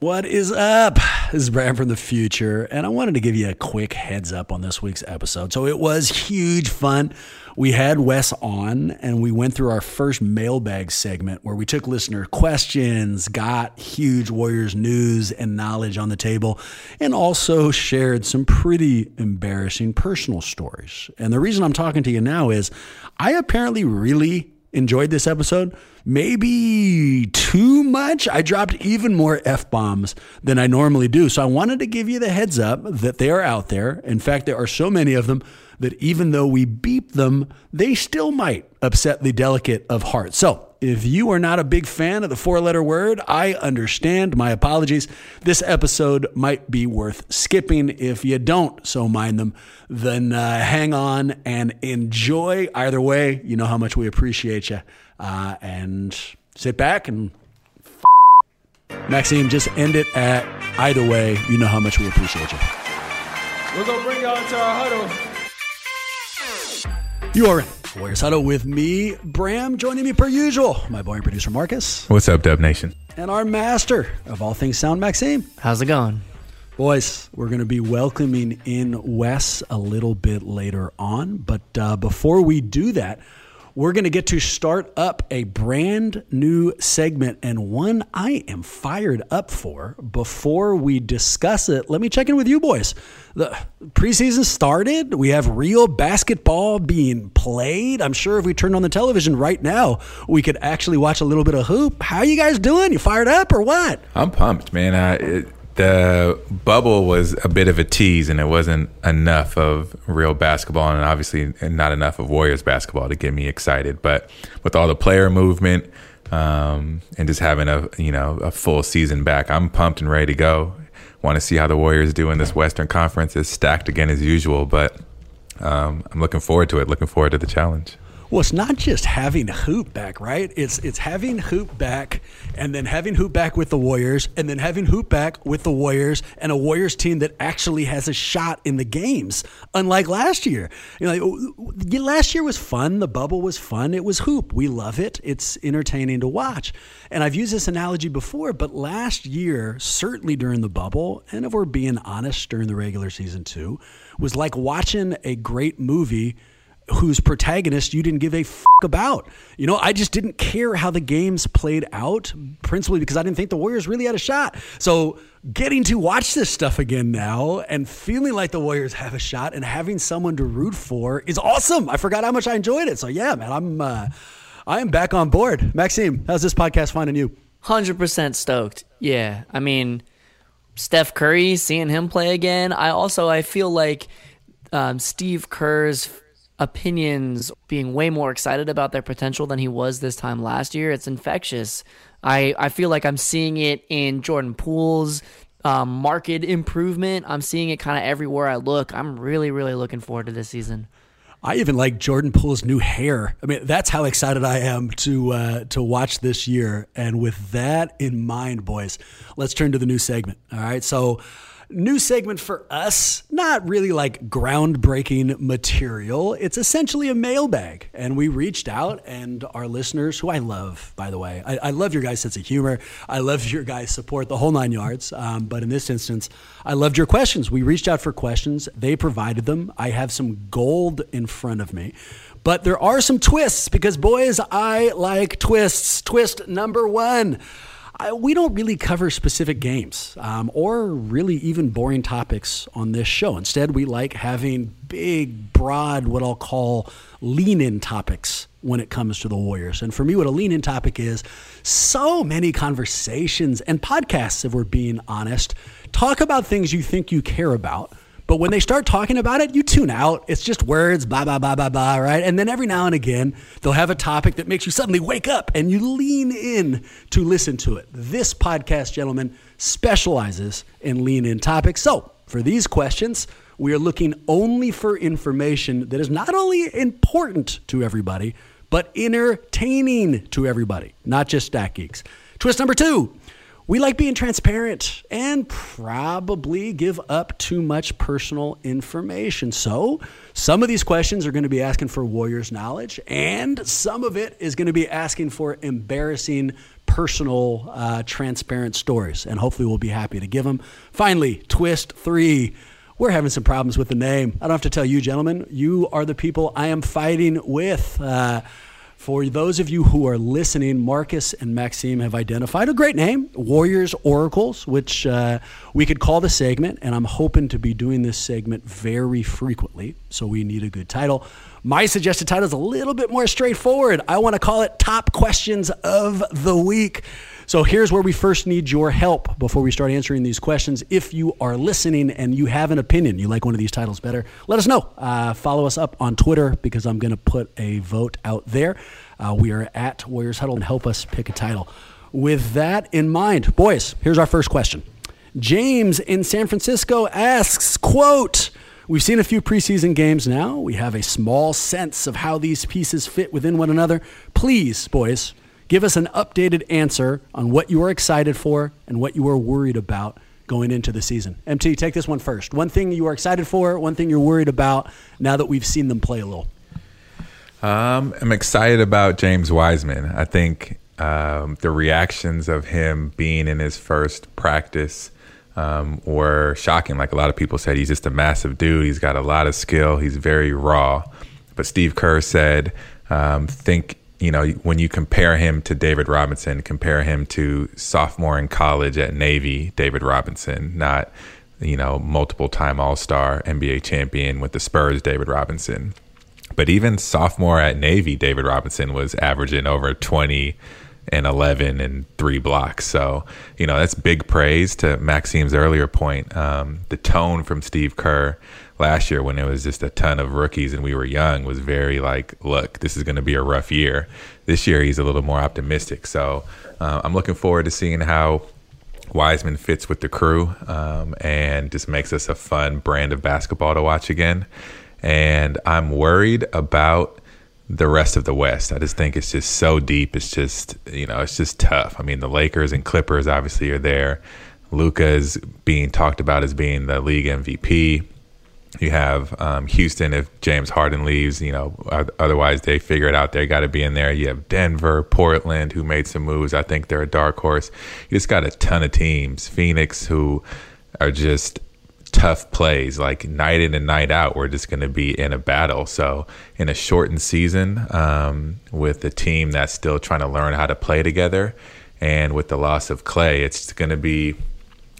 What is up? This is Bram from the future, and I wanted to give you a quick heads up on this week's episode. So it was huge fun. We had Wes on, and we went through our first mailbag segment where we took listener questions, got huge Warriors news and knowledge on the table, and also shared some pretty embarrassing personal stories. And the reason I'm talking to you now is I apparently really enjoyed this episode. Maybe too much. I dropped even more F bombs than I normally do. So I wanted to give you the heads up that they are out there. In fact, there are so many of them that even though we beep them, they still might upset the delicate of heart. So if you are not a big fan of the four letter word, I understand. My apologies. This episode might be worth skipping. If you don't so mind them, then uh, hang on and enjoy. Either way, you know how much we appreciate you. Uh, and sit back and f- Maxime, just end it at either way, you know how much we appreciate you. We're gonna bring y'all into our huddle. You are in Warriors Huddle with me, Bram, joining me per usual, my boy and producer Marcus, What's up, Dub Nation? and our master of all things sound, Maxime. How's it going? Boys, we're going to be welcoming in Wes a little bit later on, but uh, before we do that, we're going to get to start up a brand new segment and one I am fired up for. Before we discuss it, let me check in with you boys. The preseason started. We have real basketball being played. I'm sure if we turned on the television right now, we could actually watch a little bit of hoop. How you guys doing? You fired up or what? I'm pumped, man. I, it, the bubble was a bit of a tease, and it wasn't enough of real basketball, and obviously not enough of Warriors basketball to get me excited. But with all the player movement um, and just having a you know a full season back, I'm pumped and ready to go. Want to see how the Warriors do in this Western Conference? It's stacked again as usual, but um, I'm looking forward to it. Looking forward to the challenge. Well, it's not just having hoop back, right? It's it's having hoop back and then having hoop back with the Warriors and then having hoop back with the Warriors and a Warriors team that actually has a shot in the games, unlike last year. You know, last year was fun. The bubble was fun. It was hoop. We love it. It's entertaining to watch. And I've used this analogy before, but last year, certainly during the bubble, and if we're being honest, during the regular season too, was like watching a great movie whose protagonist you didn't give a f- about. You know, I just didn't care how the games played out, principally because I didn't think the Warriors really had a shot. So getting to watch this stuff again now and feeling like the Warriors have a shot and having someone to root for is awesome. I forgot how much I enjoyed it. So yeah, man, I'm uh, I am back on board. Maxime, how's this podcast finding you? Hundred percent stoked. Yeah, I mean, Steph Curry, seeing him play again. I also I feel like um, Steve Kerr's opinions being way more excited about their potential than he was this time last year. It's infectious. I, I feel like I'm seeing it in Jordan Poole's um, market improvement. I'm seeing it kind of everywhere I look. I'm really, really looking forward to this season. I even like Jordan Poole's new hair. I mean, that's how excited I am to uh, to watch this year. And with that in mind, boys, let's turn to the new segment. All right, so new segment for us, not really like groundbreaking material. It's essentially a mailbag. And we reached out, and our listeners, who I love, by the way, I, I love your guys' sense of humor. I love your guys' support, the whole nine yards. Um, but in this instance, I loved your questions. We reached out for questions, they provided them. I have some gold in front of me. But there are some twists because, boys, I like twists. Twist number one. I, we don't really cover specific games um, or really even boring topics on this show. Instead, we like having big, broad, what I'll call lean in topics when it comes to the Warriors. And for me, what a lean in topic is so many conversations and podcasts, if we're being honest, talk about things you think you care about but when they start talking about it, you tune out. It's just words, blah, blah, blah, blah, blah, right? And then every now and again, they'll have a topic that makes you suddenly wake up and you lean in to listen to it. This podcast, gentlemen, specializes in lean in topics. So for these questions, we are looking only for information that is not only important to everybody, but entertaining to everybody, not just Stat Geeks. Twist number two we like being transparent and probably give up too much personal information. So, some of these questions are going to be asking for Warriors knowledge, and some of it is going to be asking for embarrassing, personal, uh, transparent stories. And hopefully, we'll be happy to give them. Finally, twist three. We're having some problems with the name. I don't have to tell you, gentlemen. You are the people I am fighting with. Uh, for those of you who are listening, Marcus and Maxime have identified a great name, Warriors Oracles, which uh, we could call the segment. And I'm hoping to be doing this segment very frequently. So we need a good title. My suggested title is a little bit more straightforward. I want to call it Top Questions of the Week. So here's where we first need your help before we start answering these questions. If you are listening and you have an opinion, you like one of these titles better, let us know. Uh, follow us up on Twitter because I'm going to put a vote out there. Uh, we are at Warriors Huddle and help us pick a title. With that in mind, boys, here's our first question. James in San Francisco asks, quote, We've seen a few preseason games now. We have a small sense of how these pieces fit within one another. Please, boys, Give us an updated answer on what you are excited for and what you are worried about going into the season. MT, take this one first. One thing you are excited for, one thing you're worried about now that we've seen them play a little. Um, I'm excited about James Wiseman. I think um, the reactions of him being in his first practice um, were shocking. Like a lot of people said, he's just a massive dude. He's got a lot of skill. He's very raw. But Steve Kerr said, um, think you know, when you compare him to David Robinson, compare him to sophomore in college at Navy, David Robinson, not, you know, multiple time All Star NBA champion with the Spurs, David Robinson. But even sophomore at Navy, David Robinson was averaging over 20 and 11 and three blocks. So, you know, that's big praise to Maxime's earlier point. Um, the tone from Steve Kerr last year when it was just a ton of rookies and we were young was very like, look, this is going to be a rough year. This year he's a little more optimistic. So uh, I'm looking forward to seeing how Wiseman fits with the crew um, and just makes us a fun brand of basketball to watch again. And I'm worried about the rest of the West. I just think it's just so deep. It's just, you know, it's just tough. I mean, the Lakers and Clippers obviously are there. Luka is being talked about as being the league MVP. You have um, Houston if James Harden leaves, you know, otherwise they figure it out. They got to be in there. You have Denver, Portland, who made some moves. I think they're a dark horse. You just got a ton of teams. Phoenix, who are just tough plays, like night in and night out. We're just going to be in a battle. So, in a shortened season, um, with a team that's still trying to learn how to play together, and with the loss of Klay, it's going to be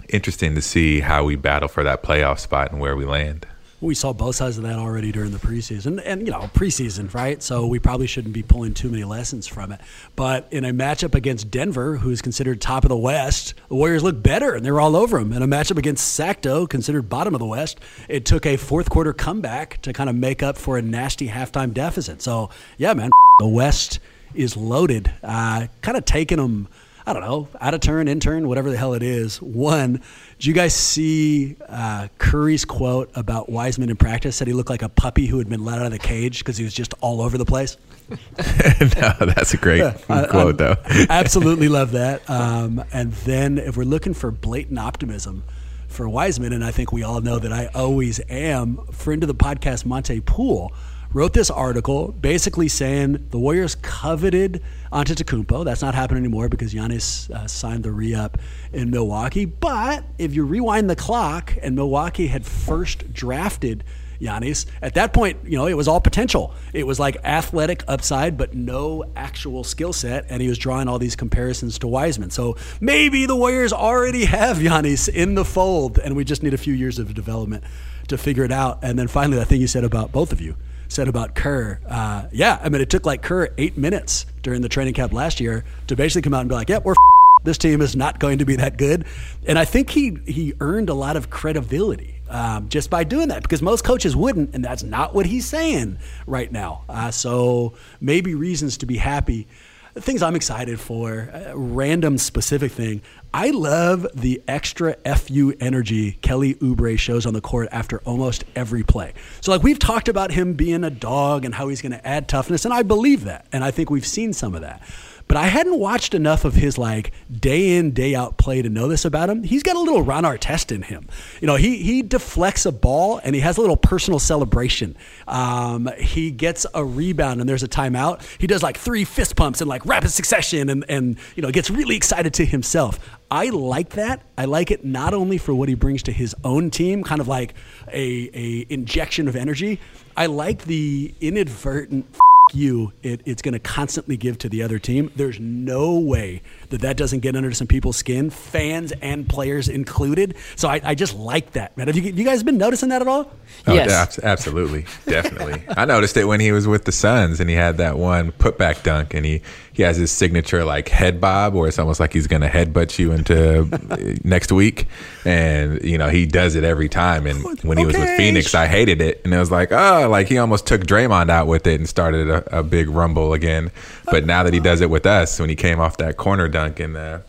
interesting to see how we battle for that playoff spot and where we land we saw both sides of that already during the preseason, and you know preseason, right? So we probably shouldn't be pulling too many lessons from it. But in a matchup against Denver, who's considered top of the West, the Warriors looked better, and they were all over them. In a matchup against Sacto, considered bottom of the West, it took a fourth quarter comeback to kind of make up for a nasty halftime deficit. So yeah, man, the West is loaded. Uh, kind of taking them I don't know, out of turn, in turn, whatever the hell it is. One, did you guys see uh, Curry's quote about Wiseman in practice? Said he looked like a puppy who had been let out of the cage because he was just all over the place. no, that's a great yeah, quote, I, though. absolutely love that. Um, and then if we're looking for blatant optimism for Wiseman, and I think we all know that I always am, friend of the podcast, Monte Poole wrote this article basically saying the Warriors coveted Antetokounmpo. That's not happening anymore because Giannis uh, signed the re-up in Milwaukee. But if you rewind the clock and Milwaukee had first drafted Giannis. At that point, you know, it was all potential. It was like athletic upside, but no actual skill set. And he was drawing all these comparisons to Wiseman. So maybe the Warriors already have Giannis in the fold, and we just need a few years of development to figure it out. And then finally, that thing you said about both of you said about Kerr. Uh, yeah, I mean, it took like Kerr eight minutes during the training camp last year to basically come out and be like, "Yep, yeah, we're." This team is not going to be that good, and I think he he earned a lot of credibility um, just by doing that because most coaches wouldn't, and that's not what he's saying right now. Uh, so maybe reasons to be happy. Things I'm excited for, a random specific thing. I love the extra FU energy Kelly Oubre shows on the court after almost every play. So, like, we've talked about him being a dog and how he's going to add toughness, and I believe that. And I think we've seen some of that but I hadn't watched enough of his like day in day out play to know this about him. He's got a little Ron Artest in him. You know, he he deflects a ball and he has a little personal celebration. Um, he gets a rebound and there's a timeout. He does like three fist pumps in like rapid succession and and you know gets really excited to himself. I like that. I like it not only for what he brings to his own team, kind of like a, a injection of energy. I like the inadvertent you it, it's going to constantly give to the other team. There's no way that that doesn't get under some people's skin, fans and players included. So I, I just like that, man. Have you, you, guys been noticing that at all? Oh, yes, absolutely, definitely. I noticed it when he was with the Suns and he had that one putback dunk, and he he has his signature like head bob, where it's almost like he's going to headbutt you into uh, next week, and you know he does it every time. And when he was with Phoenix, I hated it, and it was like, oh, like he almost took Draymond out with it and started a, a big rumble again. But now that he does it with us, when he came off that corner dunk in the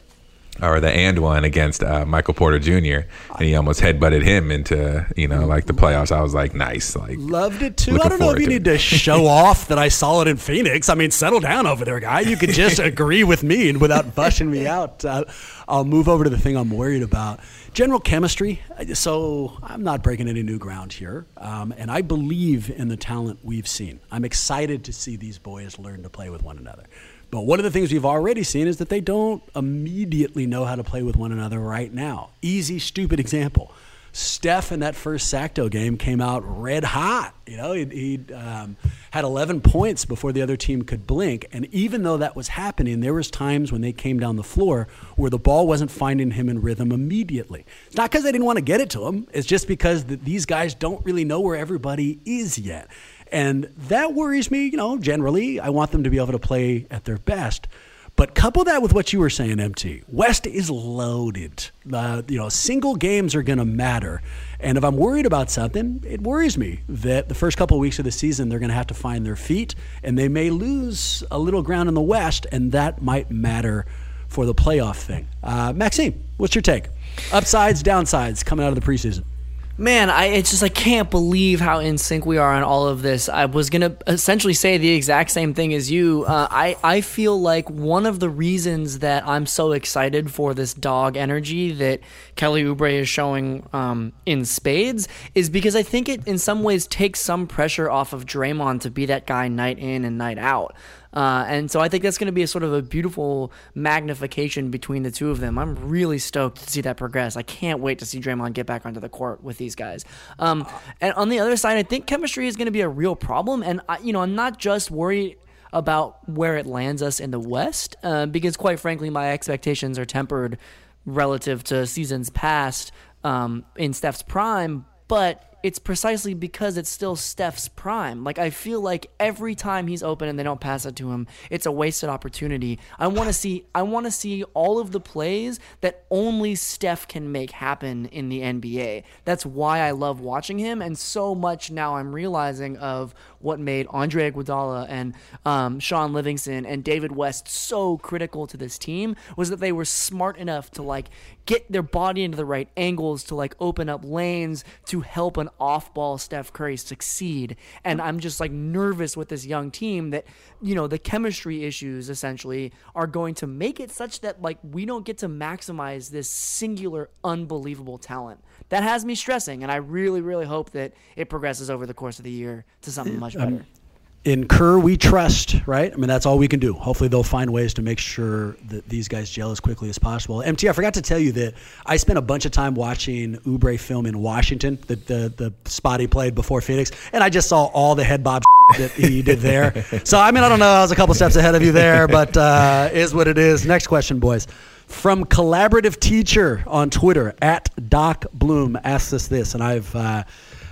or the and one against uh, Michael Porter Jr. and he almost headbutted him into you know like the playoffs. I was like, nice, like loved it too. I don't know if you need to show off that I saw it in Phoenix. I mean, settle down over there, guy. You could just agree with me and without bushing me out. Uh, I'll move over to the thing I'm worried about. General chemistry. So I'm not breaking any new ground here, um, and I believe in the talent we've seen. I'm excited to see these boys learn to play with one another. But one of the things we've already seen is that they don't immediately know how to play with one another right now. Easy, stupid example. Steph in that first Sacto game came out red hot. You know, he, he um, had 11 points before the other team could blink. And even though that was happening, there was times when they came down the floor where the ball wasn't finding him in rhythm immediately. It's not because they didn't want to get it to him. It's just because the, these guys don't really know where everybody is yet. And that worries me, you know, generally. I want them to be able to play at their best. But couple that with what you were saying, MT. West is loaded. Uh, you know, single games are going to matter. And if I'm worried about something, it worries me that the first couple of weeks of the season they're going to have to find their feet, and they may lose a little ground in the West, and that might matter for the playoff thing. Uh, Maxime, what's your take? Upsides, downsides coming out of the preseason. Man, I it's just I can't believe how in sync we are on all of this. I was gonna essentially say the exact same thing as you. Uh, I I feel like one of the reasons that I'm so excited for this dog energy that Kelly Oubre is showing um, in spades is because I think it in some ways takes some pressure off of Draymond to be that guy night in and night out. Uh, and so I think that's going to be a sort of a beautiful magnification between the two of them. I'm really stoked to see that progress. I can't wait to see Draymond get back onto the court with these guys. Um, and on the other side, I think chemistry is going to be a real problem. And I, you know, I'm not just worried about where it lands us in the West, uh, because quite frankly, my expectations are tempered relative to seasons past um, in Steph's prime. But it's precisely because it's still Steph's prime. Like I feel like every time he's open and they don't pass it to him, it's a wasted opportunity. I want to see I want to see all of the plays that only Steph can make happen in the NBA. That's why I love watching him and so much now I'm realizing of what made Andre Iguodala and um, Shaun Livingston and David West so critical to this team was that they were smart enough to like get their body into the right angles to like open up lanes to help an off-ball Steph Curry succeed. And I'm just like nervous with this young team that you know the chemistry issues essentially are going to make it such that like we don't get to maximize this singular unbelievable talent that has me stressing, and I really, really hope that it progresses over the course of the year to something much better. in Kerr, we trust, right? I mean, that's all we can do. Hopefully, they'll find ways to make sure that these guys gel as quickly as possible. MT, I forgot to tell you that I spent a bunch of time watching Oubre film in Washington, the, the, the spot he played before Phoenix, and I just saw all the head bob that he did there. So, I mean, I don't know. I was a couple steps ahead of you there, but uh, is what it is. Next question, boys. From Collaborative Teacher on Twitter, at Doc Bloom, asks us this, and I've. Uh,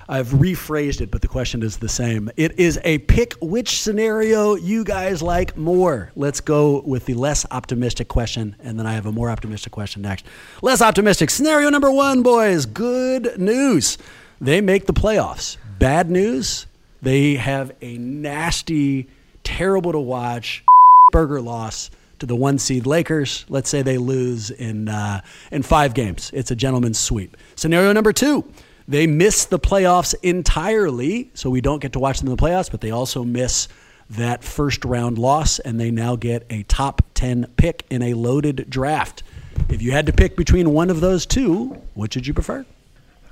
I've rephrased it, but the question is the same. It is a pick which scenario you guys like more. Let's go with the less optimistic question, and then I have a more optimistic question next. Less optimistic. Scenario number one, boys. Good news. They make the playoffs. Bad news. They have a nasty, terrible to watch burger loss to the one seed Lakers. Let's say they lose in uh, in five games. It's a gentleman's sweep. Scenario number two. They miss the playoffs entirely, so we don't get to watch them in the playoffs, but they also miss that first round loss, and they now get a top 10 pick in a loaded draft. If you had to pick between one of those two, which would you prefer?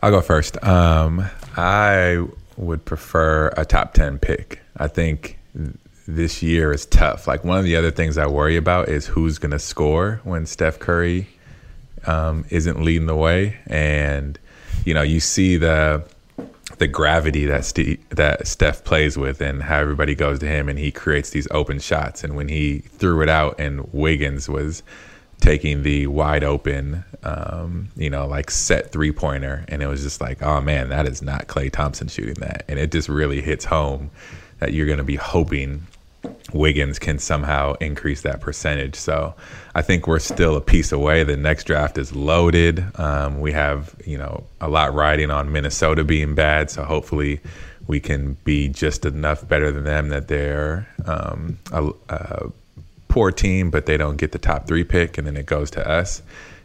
I'll go first. Um, I would prefer a top 10 pick. I think this year is tough. Like, one of the other things I worry about is who's going to score when Steph Curry um, isn't leading the way. And you know, you see the the gravity that that Steph plays with, and how everybody goes to him, and he creates these open shots. And when he threw it out, and Wiggins was taking the wide open, um, you know, like set three pointer, and it was just like, oh man, that is not Klay Thompson shooting that, and it just really hits home that you're going to be hoping Wiggins can somehow increase that percentage. So I think we're still a piece away. The next draft is loaded. Um, we have you know a lot riding on Minnesota being bad. So hopefully we can be just enough better than them that they're um, a, a poor team, but they don't get the top three pick, and then it goes to us.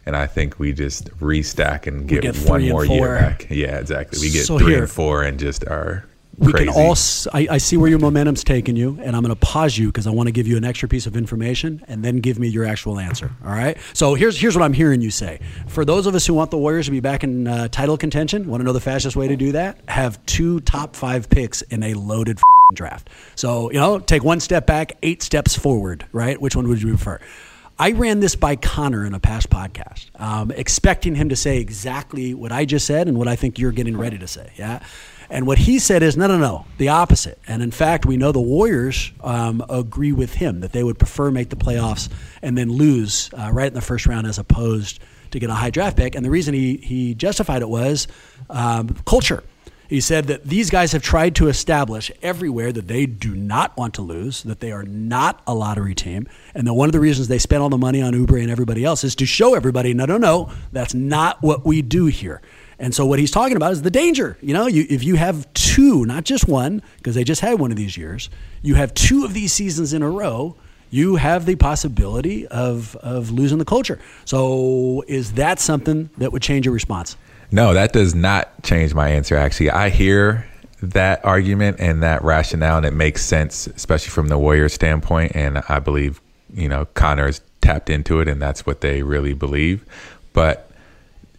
And I think we just restack and get, get one more year back. Yeah, exactly. We get so three here, and four and just are we Crazy. can all. I, I, see where your momentum's taking you, and I'm going to pause you because I want to give you an extra piece of information, and then give me your actual answer. All right. So here's here's what I'm hearing you say. For those of us who want the Warriors to be back in uh, title contention, want to know the fastest way to do that? Have two top five picks in a loaded draft. So you know, take one step back, eight steps forward. Right? Which one would you prefer? I ran this by Connor in a past podcast, um, expecting him to say exactly what I just said and what I think you're getting ready to say. Yeah. And what he said is, no, no, no, the opposite. And in fact, we know the Warriors um, agree with him that they would prefer make the playoffs and then lose uh, right in the first round as opposed to get a high draft pick. And the reason he, he justified it was um, culture. He said that these guys have tried to establish everywhere that they do not want to lose, that they are not a lottery team, and that one of the reasons they spent all the money on Oubre and everybody else is to show everybody, no, no, no, that's not what we do here. And so what he's talking about is the danger. You know, you, if you have two, not just one, because they just had one of these years, you have two of these seasons in a row, you have the possibility of, of losing the culture. So is that something that would change your response? No, that does not change my answer. Actually, I hear that argument and that rationale, and it makes sense, especially from the Warriors standpoint. And I believe, you know, Connor's tapped into it, and that's what they really believe. But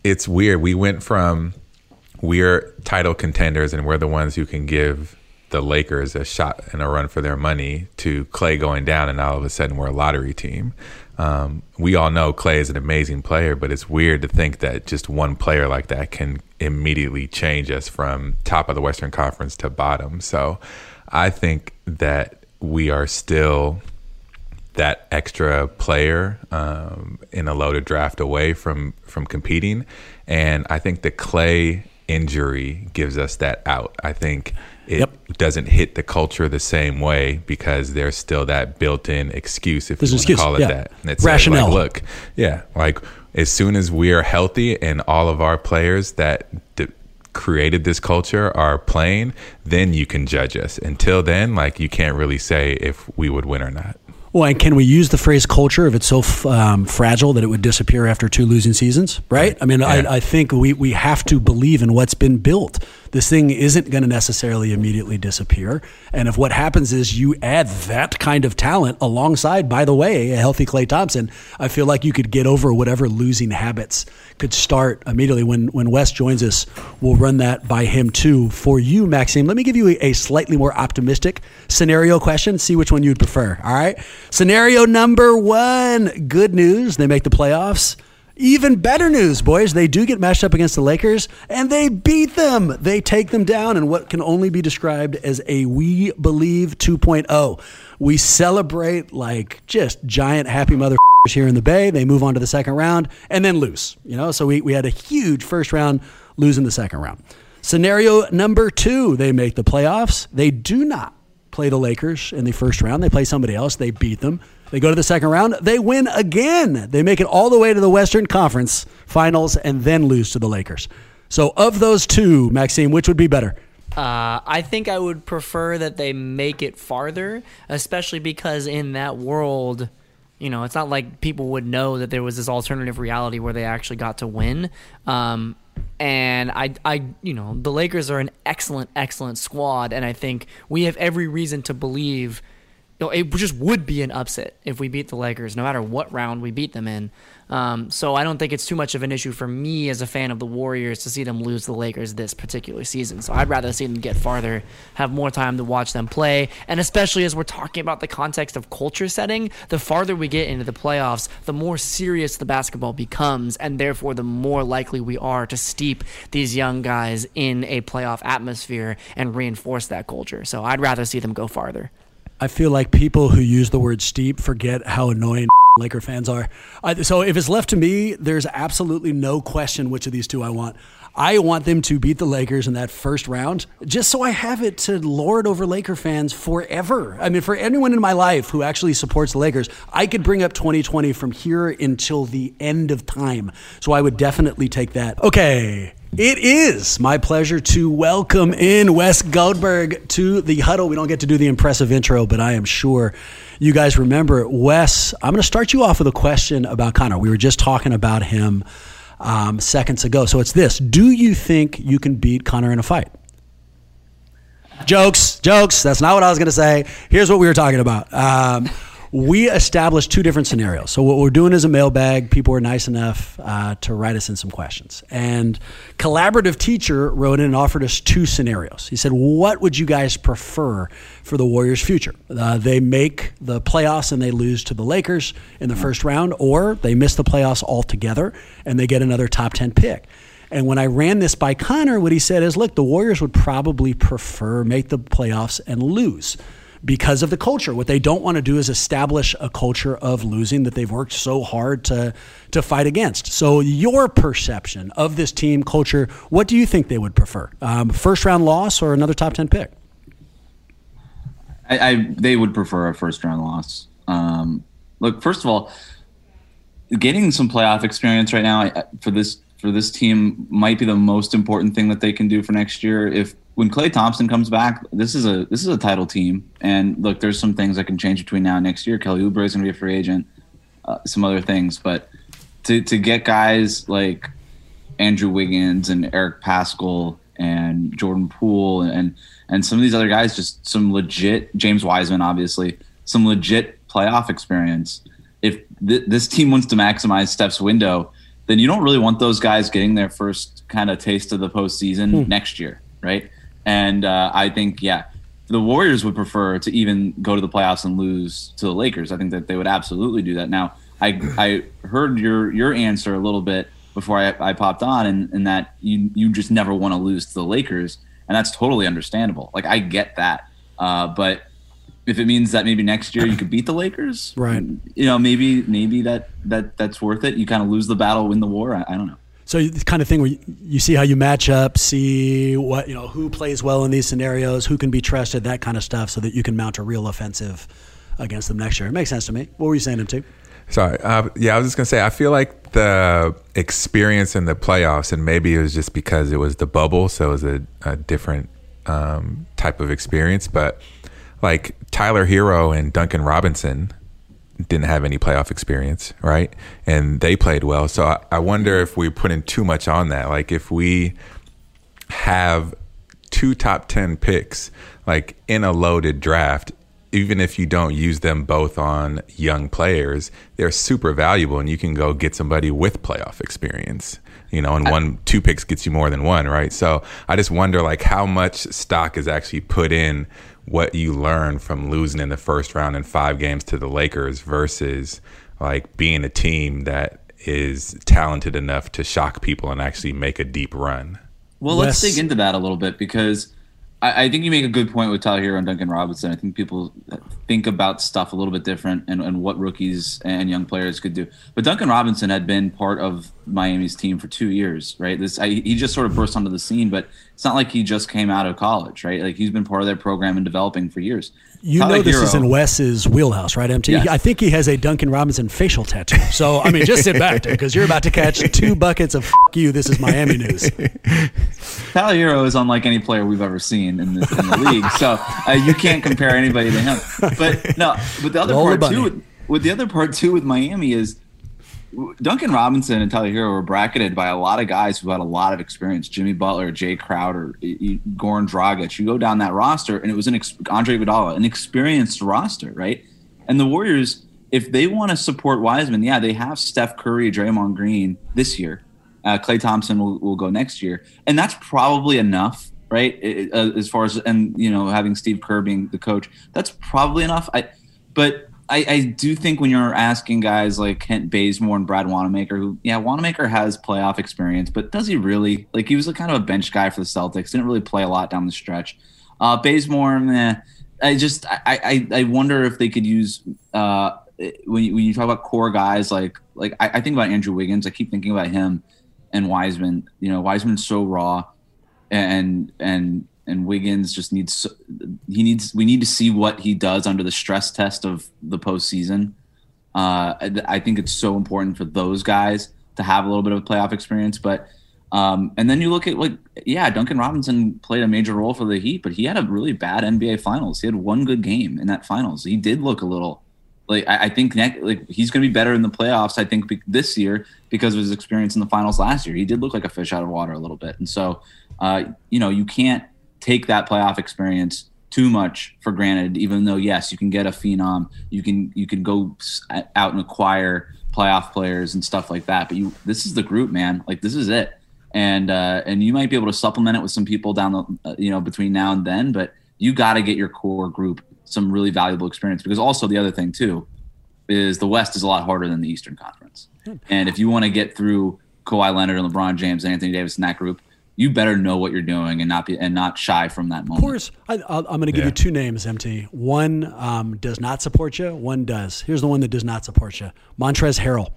it's weird. We went from we're title contenders and we're the ones who can give the Lakers a shot and a run for their money to Klay going down, and all of a sudden we're a lottery team. Um, we all know Klay is an amazing player, but it's weird to think that just one player like that can immediately change us from top of the Western Conference to bottom. So I think that we are still that extra player um, in a loaded draft away from from competing. And I think the Klay injury gives us that out. I think it yep. doesn't hit the culture the same way because there's still that built-in excuse, if there's you want to call it yeah. that. It's Rationale. Like, look, yeah, like as soon as we are healthy and all of our players that d- created this culture are playing, then you can judge us. Until then, like you can't really say if we would win or not. Well, and can we use the phrase culture if it's so um, fragile that it would disappear after two losing seasons? Right? I mean, yeah. I, I, think we, we have to believe in what's been built. This thing isn't going to necessarily immediately disappear. And if what happens is you add that kind of talent alongside, by the way, a healthy Klay Thompson, I feel like you could get over whatever losing habits could start immediately. When when Wes joins us, we'll run that by him too. For you, Maxime, let me give you a, a slightly more optimistic scenario question. See which one you'd prefer. All right. Scenario number one. Good news. They make the playoffs. Even better news, boys. They do get matched up against the Lakers and they beat them. They take them down in what can only be described as a We Believe 2.0. We celebrate like just giant happy mother here in the Bay. They move on to the second round and then lose. You know, so we, we had a huge first round, losing the second round. Scenario number two, they make the playoffs. They do not play the Lakers in the first round. They play somebody else. They beat them. They go to the second round. They win again. They make it all the way to the Western Conference Finals and then lose to the Lakers. So, of those two, Maxime, which would be better? Uh, I think I would prefer that they make it farther, especially because in that world, you know, it's not like people would know that there was this alternative reality where they actually got to win. Um, and I, I, you know, the Lakers are an excellent, excellent squad, and I think we have every reason to believe it just would be an upset if we beat the Lakers, no matter what round we beat them in. Um, so I don't think it's too much of an issue for me as a fan of the Warriors to see them lose the Lakers this particular season. So I'd rather see them get farther, have more time to watch them play, and especially as we're talking about the context of culture setting, the farther we get into the playoffs, the more serious the basketball becomes, and therefore the more likely we are to steep these young guys in a playoff atmosphere and reinforce that culture. So I'd rather see them go farther. I feel like people who use the word steep forget how annoying Laker fans are. so if it's left to me, there's absolutely no question which of these two I want. I want them to beat the Lakers in that first round, just so I have it to lord over Laker fans forever. I mean, for anyone in my life who actually supports the Lakers, I could bring up 2020 from here until the end of time. So I would definitely take that. Okay, it is my pleasure to welcome in Wes Goldberg to the huddle. We don't get to do the impressive intro, but I am sure you guys remember Wes. I'm going to start you off with a question about Connor. We were just talking about him um, seconds ago. So it's this Do you think you can beat Connor in a fight? Jokes, jokes. That's not what I was going to say. Here's what we were talking about. Um, we established two different scenarios. So what we're doing is a mailbag. People were nice enough uh, to write us in some questions, and collaborative teacher wrote in and offered us two scenarios. He said, "What would you guys prefer for the Warriors' future? Uh, they make the playoffs and they lose to the Lakers in the first round, or they miss the playoffs altogether and they get another top ten pick." And when I ran this by Connor, what he said is, look, the Warriors would probably prefer make the playoffs and lose because of the culture. What they don't want to do is establish a culture of losing that they've worked so hard to to fight against. So, your perception of this team culture, what do you think they would prefer? Um, first round loss or another top ten pick? I, I they would prefer a first round loss. Um, look, first of all, getting some playoff experience right now for this for this team might be the most important thing that they can do for next year. If when Klay Thompson comes back, this is a this is a title team. And look, there's some things that can change between now and next year. Kelly Oubre is going to be a free agent, uh, some other things, but to to get guys like Andrew Wiggins and Eric Paschall and Jordan Poole and and some of these other guys, just some legit James Wiseman, obviously, some legit playoff experience. If th- this team wants to maximize Steph's window, then you don't really want those guys getting their first kind of taste of the postseason hmm. next year, right? And uh, I think, yeah, the Warriors would prefer to even go to the playoffs and lose to the Lakers. I think that they would absolutely do that. Now, I I heard your your answer a little bit before I, I popped on, and, and that you you just never want to lose to the Lakers, and that's totally understandable. Like I get that, uh, but if it means that maybe next year you could beat the Lakers, right? You know, maybe maybe that that that's worth it. You kind of lose the battle, win the war. I, I don't know. So the kind of thing where you, see how you match up, see what you know who plays well in these scenarios, who can be trusted, that kind of stuff, so that you can mount a real offensive against them next year. It makes sense to me. What were you saying, too? Sorry, uh, yeah, I was just gonna say I feel like the experience in the playoffs, and maybe it was just because it was the bubble, so it was a, a different um, type of experience. But like Tyler Herro and Duncan Robinson didn't have any playoff experience, right? And they played well. So I, I wonder if we put in too much on that. Like if we have two top 10 picks like in a loaded draft even if you don't use them both on young players they're super valuable and you can go get somebody with playoff experience you know and one two picks gets you more than one right so i just wonder like how much stock is actually put in what you learn from losing in the first round in five games to the lakers versus like being a team that is talented enough to shock people and actually make a deep run. Well, let's Wes- dig into that a little bit because I, I think you make a good point with Tyler Herro and Duncan Robinson. I think people think about stuff a little bit different and, and what rookies and young players could do. But Duncan Robinson had been part of Miami's team for two years, right? This I, he just sort of burst onto the scene, but it's not like he just came out of college, right? Like he's been part of their program and developing for years. You Tyler know this is in Wes's wheelhouse, right, MT? Yes. I think he has a Duncan Robinson facial tattoo. So, I mean, just sit back, dude, because you're about to catch two buckets of F- you. This is Miami news. Tyler Herro is unlike any player we've ever seen in the, in the league, so uh, you can't compare anybody to him. But no, but the other Roll the part too, with, with the other part too with Miami is Duncan Robinson and Tyler Herro were bracketed by a lot of guys who had a lot of experience. Jimmy Butler, Jae Crowder, Goran Dragic. You go down that roster, and it was an ex- Andre Iguodala, an experienced roster, right? And the Warriors, if they want to support Wiseman, yeah, they have Steph Curry, Draymond Green this year. Uh, Klay Thompson will, will go next year, and that's probably enough, right? It- uh, as far as and you know having Steve Kerr being the coach, that's probably enough. I, but I, I do think when you're asking guys like Kent Bazemore and Brad Wanamaker, who yeah, Wanamaker has playoff experience, but does he really? Like he was a kind of a bench guy for the Celtics, didn't really play a lot down the stretch. Uh, Bazemore, meh. I just I, I I wonder if they could use uh when you, when you talk about core guys like like I, I think about Andrew Wiggins. I keep thinking about him and Wiseman. You know, Wiseman's so raw, and and and Wiggins just needs he needs we need to see what he does under the stress test of the postseason. Uh, I, I think it's so important for those guys to have a little bit of playoff experience, but. Um, and then you look at like, yeah, Duncan Robinson played a major role for the Heat, but he had a really bad NBA Finals. He had one good game in that Finals. He did look a little like I, I think next, like he's going to be better in the playoffs. I think be- this year because of his experience in the finals last year. He did look like a fish out of water a little bit, and so uh, you know you can't take that playoff experience too much for granted. Even though yes, you can get a phenom, you can you can go out and acquire playoff players and stuff like that. But you this is the group, man. Like this is it, and uh, and you might be able to supplement it with some people down the uh, you know between now and then, but you got to get your core group some really valuable experience because also the other thing too is the West is a lot harder than the Eastern Conference. And if you want to get through Kawhi Leonard and LeBron James and Anthony Davis in that group, you better know what you're doing and not be and not shy from that moment. Of course, I, I'll- I'm going to give Yeah. you two names, MT. One um, does not support you. One does. Here's the one that does not support you: Montrezl Harrell.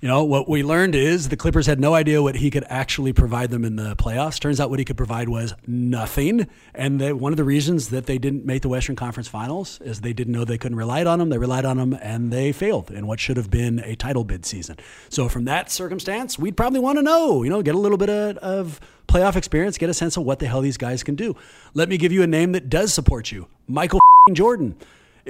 You know what we learned is the Clippers had no idea what he could actually provide them in the playoffs. Turns out what he could provide was nothing. And one of the reasons that they didn't make the Western Conference Finals is they didn't know they couldn't rely on him. They relied on him, and they failed in what should have been a title bid season. So from that circumstance, we'd probably want to know. You know, get a little bit of, of playoff experience, get a sense of what the hell these guys can do. Let me give you a name that does support you Michael Jordan.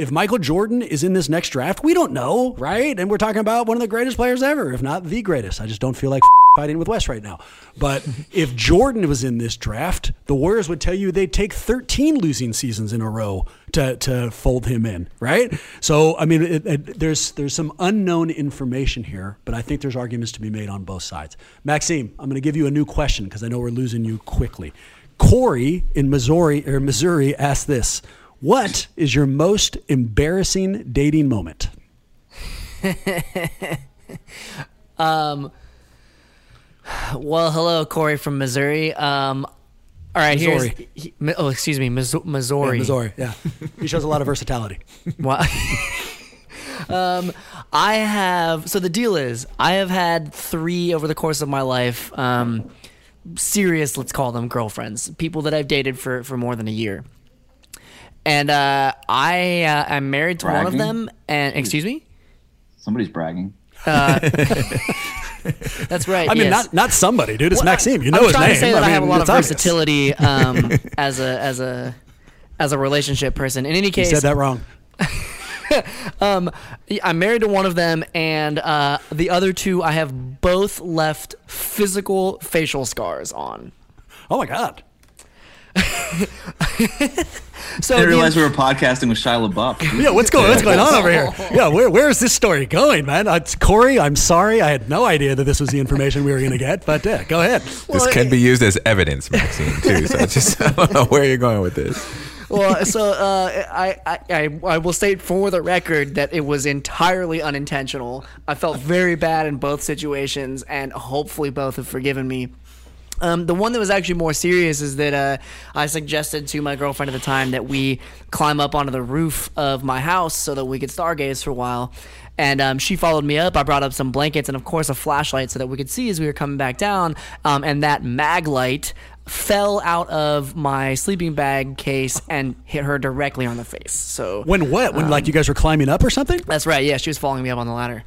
If Michael Jordan is in this next draft, we don't know, right? And we're talking about one of the greatest players ever, if not the greatest. I just don't feel like fighting with Wes right now. But if Jordan was in this draft, the Warriors would tell you they'd take 13 losing seasons in a row to, to fold him in, right? So, I mean, it, it, there's there's some unknown information here, but I think there's arguments to be made on both sides. Maxime, I'm going to give you a new question because I know we're losing you quickly. Corey in Missouri or Missouri asked this: What is your most embarrassing dating moment? Well, hello, Corey from Missouri. Um, all right, Missouri. here's. he- oh, excuse me, Missouri. Yeah, Missouri, yeah, he shows a lot of versatility. Wow. um, I have. So the deal is, I have had three over the course of my life. Um, serious, let's call them girlfriends, people that I've dated for for more than a year. And uh, I uh, I'm married to one of them. And excuse me. Somebody's bragging. That's right. I mean, yes. not not somebody, dude. It's Well, Maxime. You know I'm his trying name. to say that I, mean, have a lot of obvious. versatility um, as a as a as a relationship person. In any case, You said that wrong. I'm married to one of them, and uh, the other two I have both left physical facial scars on. Oh my god. So I didn't realize we were podcasting with Shia LaBeouf. Yeah, what's going what's going on over here? Yeah, where where is this story going, man? Uh, it's Corey, I'm sorry, I had no idea that this was the information we were going to get, but yeah, go ahead. This can be used as evidence, Maxine, too. So I just I don't know where you're going with this. well, so uh, I, I, I, I will state for the record that it was entirely unintentional. I felt very bad in both situations, and hopefully both have forgiven me. Um, the one that was actually more serious is that uh, I suggested to my girlfriend at the time that we climb up onto the roof of my house so that we could stargaze for a while. And um, she followed me up. I brought up some blankets and, of course, a flashlight so that we could see as we were coming back down. Um, and that mag light fell out of my sleeping bag case and hit her directly on the face. So When what? When like you guys were climbing up or something? that's right. Yeah, she was following me up on the ladder.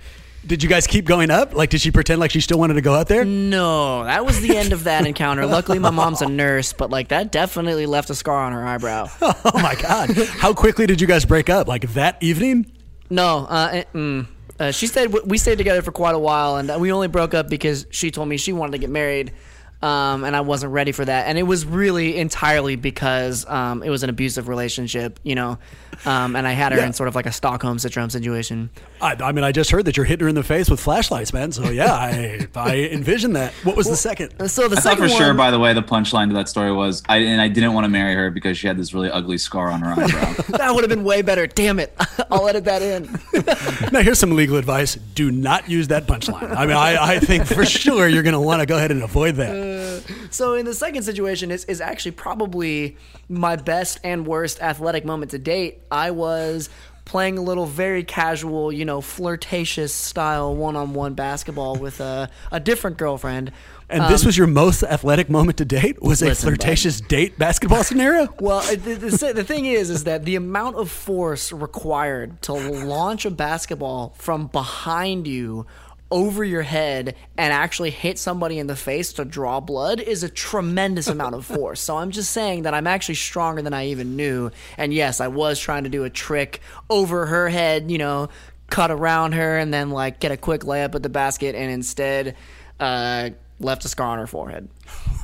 Did you guys keep going up? Like, did she pretend like she still wanted to go out there? No, that was the end of that encounter. Luckily, my mom's a nurse, but like that definitely left a scar on her eyebrow. Oh my god! How quickly did you guys break up? Like that evening? No, uh, eh, mm. uh, she stayed. We stayed together for quite a while, and we only broke up because she told me she wanted to get married, um, and I wasn't ready for that. And it was really entirely because um, it was an abusive relationship, you know, um, and I had her Yeah. in sort of like a Stockholm syndrome situation. I, I mean, I just heard that you're hitting her in the face with flashlights, man. So yeah, I I envisioned that. What was the second? So the I thought second for sure, by the way, the punchline to that story was, I and I didn't want to marry her because she had this really ugly scar on her eyebrow. that would have been way better. Damn it! I'll edit that in. Now here's some legal advice: Do not use that punchline. I mean, I, I think for sure you're going to want to go ahead and avoid that. So in the second situation is is actually probably my best and worst athletic moment to date. I was playing a little very casual, you know, flirtatious style one-on-one basketball with a, a different girlfriend. And this was your most athletic moment to date? Was a Um, Listen, flirtatious date basketball scenario? Well, the, the, the thing is, is that the amount of force required to launch a basketball from behind you over your head and actually hit somebody in the face to draw blood is a tremendous amount of force. So I'm just saying that I'm actually stronger than I even knew. And yes, I was trying to do a trick over her head, you know, cut around her and then like get a quick layup at the basket and instead uh, left a scar on her forehead.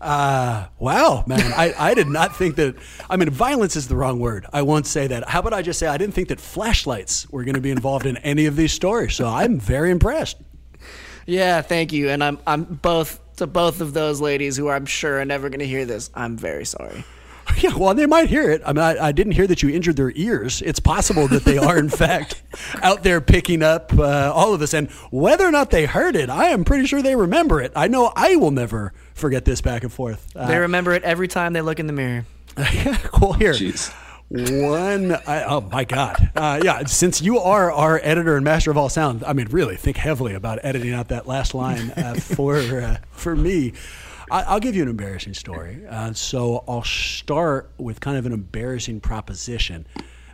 Wow, man. I, I did not think that. I mean, violence is the wrong word. I won't say that. How about I just say I didn't think that flashlights were going to be involved in any of these stories. So I'm very impressed. Yeah, thank you. And I'm I'm both to both of those ladies who I'm sure are never going to hear this. I'm very sorry. Yeah, well, they might hear it. I mean, I, I didn't hear that you injured their ears. It's possible that they are, in fact, out there picking up uh, all of this. And whether or not they heard it, I am pretty sure they remember it. I know I will never forget this back and forth. Uh, They remember it every time they look in the mirror. cool. Here. Jeez. One, I, oh my God. Uh, yeah, since you are our editor and master of all sound, I mean, really think heavily about editing out that last line uh, for uh, for me. I, I'll give you an embarrassing story. Uh, so I'll start with kind of an embarrassing proposition.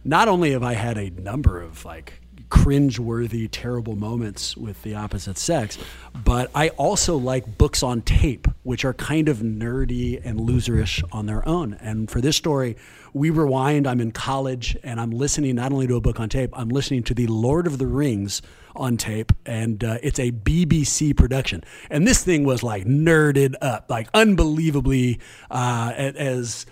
Not only have I had a number of like cringe-worthy, terrible moments with the opposite sex, but I also like books on tape, which are kind of nerdy and loserish on their own. And for this story, we rewind. I'm in college and I'm listening not only to a book on tape, I'm listening to the Lord of the Rings on tape, and uh, it's a BBC production. And this thing was like nerded up, like unbelievably uh, as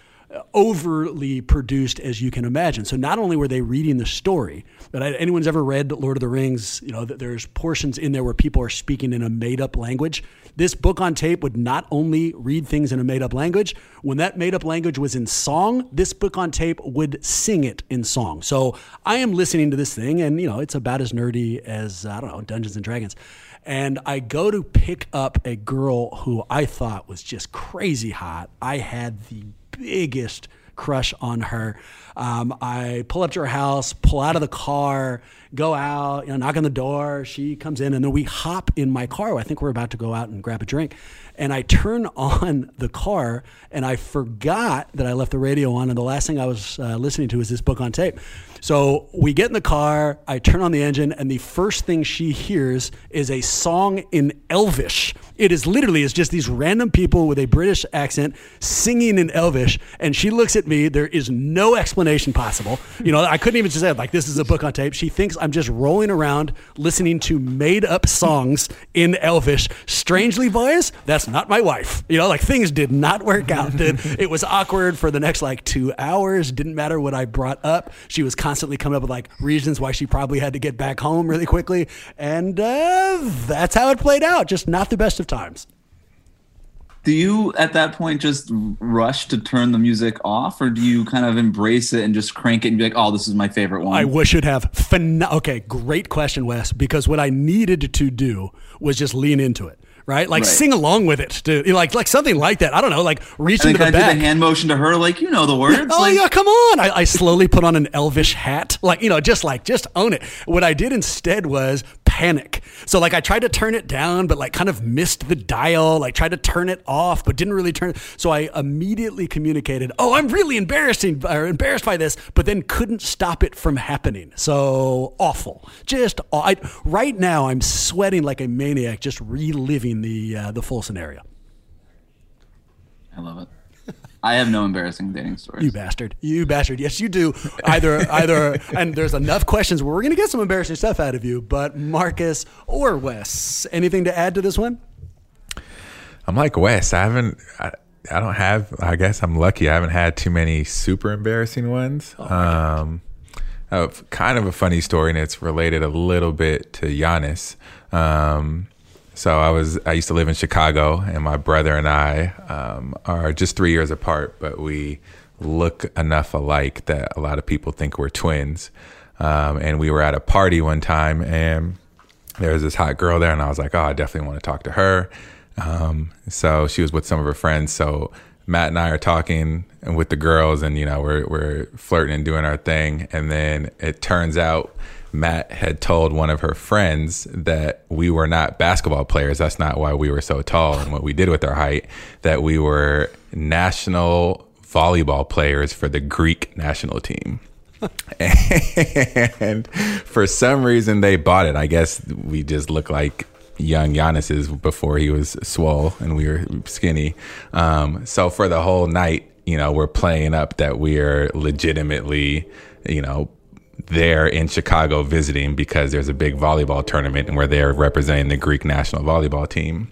overly produced as you can imagine. So not only were they reading the story, but I- anyone's ever read Lord of the Rings, you know, that there's portions in there where people are speaking in a made up language. This book on tape would not only read things in a made up language, when that made up language was in song, this book on tape would sing it in song. So I am listening to this thing and, you know, it's about as nerdy as, I don't know, Dungeons and Dragons. And I go to pick up a girl who I thought was just crazy hot. I had the biggest crush on her. Um, I pull up to her house, pull out of the car, go out, you know, knock on the door. She comes in, and then we hop in my car. I think we're about to go out and grab a drink. And I turn on the car, and I forgot that I left the radio on. And the last thing I was uh, listening to was this book on tape. So we get in the car, I turn on the engine, and the first thing she hears is a song in Elvish. It is literally it's just these random people with a British accent singing in Elvish, and she looks at me. There is no explanation possible. You know, I couldn't even just say like this is a book on tape. She thinks I'm just rolling around listening to made up songs in Elvish. Strangely, boys, that's not my wife. You know, like things did not work out. it was awkward for the next like two hours. Didn't matter what I brought up. She was constantly coming up with like reasons why she probably had to get back home really quickly, and uh, that's how it played out. Just not the best of times do you at that point just rush to turn the music off or do you kind of embrace it and just crank it and be like oh this is my favorite one i wish it have phen- okay great question wes because what i needed to do was just lean into it right? Like right. sing along with it, to, like like something like that. I don't know, like reach into the back. I did the hand motion to her, like you know the words. oh like, yeah, come on! I, I slowly put on an elvish hat, like you know, just like just own it. What I did instead was panic. So like I tried to turn it down, but like kind of missed the dial. Like tried to turn it off, but didn't really turn. So I immediately communicated, "Oh, I'm really embarrassing or embarrassed by this," but then couldn't stop it from happening. So awful. Just I, right now, I'm sweating like a maniac, just reliving the uh, the full scenario. I love it. I have no embarrassing dating stories. You bastard. You bastard. Yes, you do. Either either and there's enough questions where we're gonna get some embarrassing stuff out of you, but Marcus or Wes, anything to add to this one? I'm like Wes. I haven't I, I don't have I guess I'm lucky. I haven't had too many super embarrassing ones. Oh um uh, kind of a funny story and it's related a little bit to Giannis. Um, so I was I used to live in Chicago, and my brother and I um, are just three years apart, but we look enough alike that a lot of people think we're twins. Um, and we were at a party one time, and there was this hot girl there, and I was like, oh, I definitely want to talk to her. Um, so she was with some of her friends. So Matt and I are talking with the girls, and you know we're we're flirting and doing our thing, and then it turns out Matt had told one of her friends that we were not basketball players. That's not why we were so tall and what we did with our height, that we were national volleyball players for the Greek national team. and for some reason, they bought it. I guess we just look like young Giannis's before he was swole and we were skinny. Um, so for the whole night, you know, we're playing up that we are legitimately, you know, there in Chicago visiting because there's a big volleyball tournament and we're there representing the Greek national volleyball team.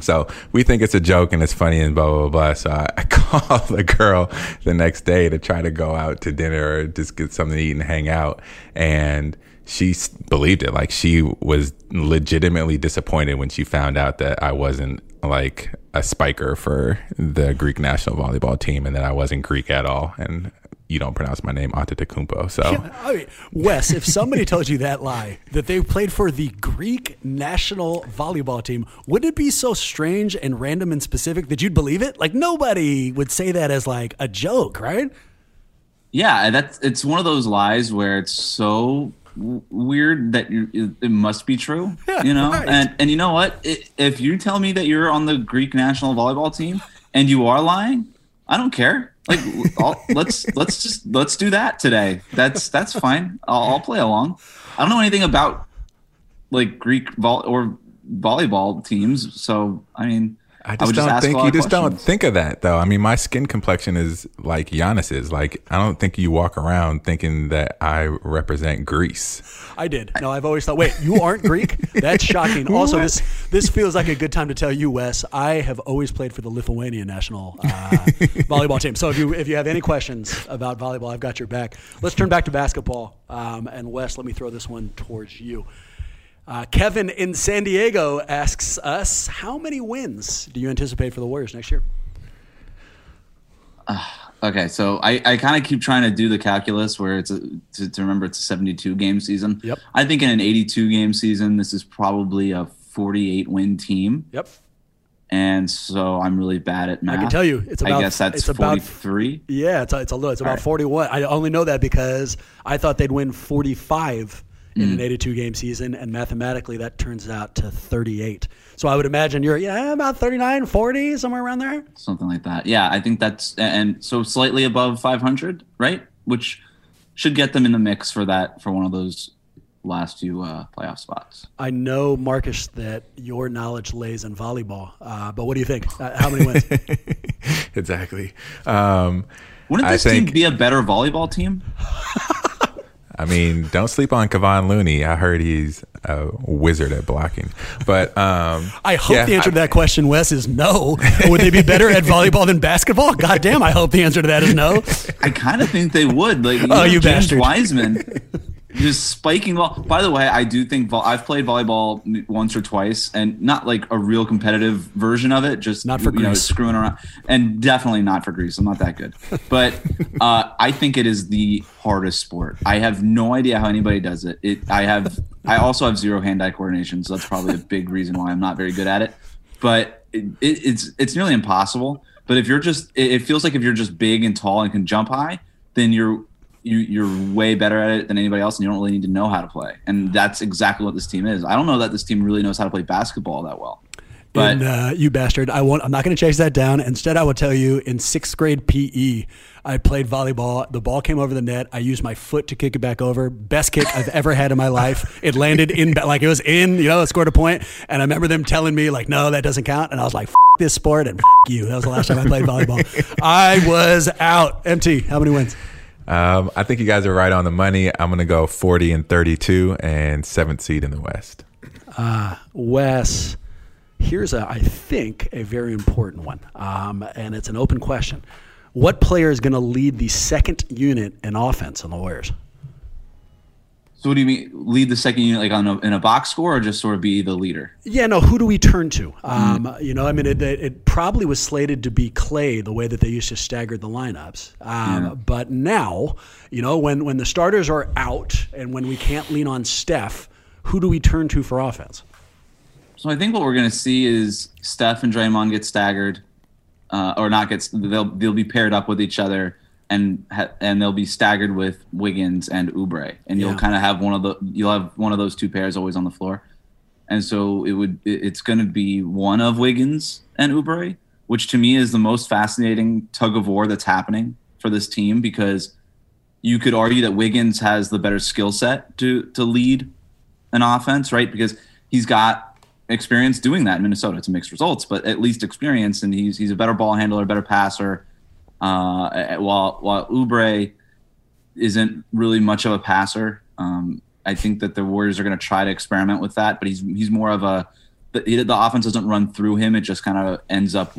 So we think it's a joke and it's funny and blah blah blah. So I, I call the girl the next day to try to go out to dinner or just get something to eat and hang out, and she believed it. Like she was legitimately disappointed when she found out that I wasn't like a spiker for the Greek national volleyball team and that I wasn't Greek at all. And you don't pronounce my name Antetokounmpo. So, I mean, Wes, if somebody told you that lie that they played for the Greek national volleyball team, would it be so strange and random and specific that you'd believe it? Like nobody would say that as like a joke, right? Yeah, that's it's one of those lies where it's so weird that it must be true. Yeah, you know, right. and and you know what? It, if you tell me that you're on the Greek national volleyball team and you are lying, I don't care like, I'll, let's let's just let's do that today. That's that's fine. I'll, I'll play along. I don't know anything about like Greek vol or volleyball teams, so I mean, I just I don't just think you just questions. don't think of that though. I mean, my skin complexion is like Giannis's. Like, I don't think you walk around thinking that I represent Greece. I did. No, I've always thought. Wait, you aren't Greek? That's shocking. also, this this feels like a good time to tell you, Wes. I have always played for the Lithuanian national uh, volleyball team. So if you if you have any questions about volleyball, I've got your back. Let's turn back to basketball. Um, and Wes, let me throw this one towards you. Uh, Kevin in San Diego asks us, how many wins do you anticipate for the Warriors next year? Uh, okay, so I, I kind of keep trying to do the calculus where it's a, to, to, remember it's a 72 game season. Yep. I think in an 82 game season, this is probably a 48 win team. Yep. And so I'm really bad at math. I can tell you, it's about. I guess that's it's 43. About, yeah, it's, it's a little. It's about right. 41. I only know that because I thought they'd win 45 in mm. an 82 game season, and mathematically that turns out to 38. So I would imagine you're yeah about 39, 40, somewhere around there. Something like that. Yeah, I think that's and so slightly above 500, right? Which should get them in the mix for that for one of those last few uh, playoff spots. I know, Marcus, that your knowledge lays in volleyball, uh, but what do you think? Uh, how many wins? exactly. Um, Wouldn't I this team be a better volleyball team? I mean, don't sleep on Kevon Looney. I heard he's a wizard at blocking. But um, I hope yeah, the answer I- to that question, Wes, is no. Would they be better at volleyball than basketball? God damn, I hope the answer to that is no. I kind of think they would. Like, Oh, you James bastard. Wiseman just spiking ball. By the way, I do think vol- I've played volleyball once or twice, and not like a real competitive version of it. Just Not for you know, screwing around, and definitely not for Greece. I'm not that good, but uh, I think it is the hardest sport. I have no idea how anybody does it. It. I have. I also have zero hand-eye coordination, so that's probably a big reason why I'm not very good at it. But it, it, it's it's nearly impossible. But if you're just, it feels like if you're just big and tall and can jump high, then you're you, you're way better at it than anybody else, and you don't really need to know how to play. And that's exactly what this team is. I don't know that this team really knows how to play basketball that well. But and uh, you bastard, I won't. I'm not going to chase that down. Instead, I will tell you. In sixth grade PE, I played volleyball. The ball came over the net. I used my foot to kick it back over. Best kick I've ever had in my life. It landed in, like it was in. You know, it scored a point. And I remember them telling me like, "No, that doesn't count." And I was like, F- "This sport and F- you." That was the last time I played volleyball. I was out. MT, how many wins? Um, I think you guys are right on the money. I'm going to go 40 and 32 and seventh seed in the West. Uh, Wes, here's a, I think, a very important one, um, and it's an open question. What player is going to lead the second unit in offense on the Warriors? So, what do you mean lead the second unit like on a, in a box score, or just sort of be the leader? Yeah, no. Who do we turn to? Um, You know, I mean, it, it, probably was slated to be Klay the way that they used to stagger the lineups. Um, But now, you know, when when the starters are out and when we can't lean on Steph, who do we turn to for offense? So I think what we're going to see is Steph and Draymond get staggered, uh, or not get. They'll they'll be paired up with each other, and ha- and they'll be staggered with Wiggins and Oubre, and you'll Yeah. kind of have one of the you'll have one of those two pairs always on the floor, and so it would it- it's going to be one of Wiggins and Oubre, which to me is the most fascinating tug of war that's happening for this team because you could argue that Wiggins has the better skill set to to lead an offense, right? Because he's got experience doing that in Minnesota. It's mixed results, but at least experience, and he's he's a better ball handler, better passer. Uh, while while Oubre isn't really much of a passer, um, I think that the Warriors are going to try to experiment with that. But he's he's more of a the, the offense doesn't run through him; it just kind of ends up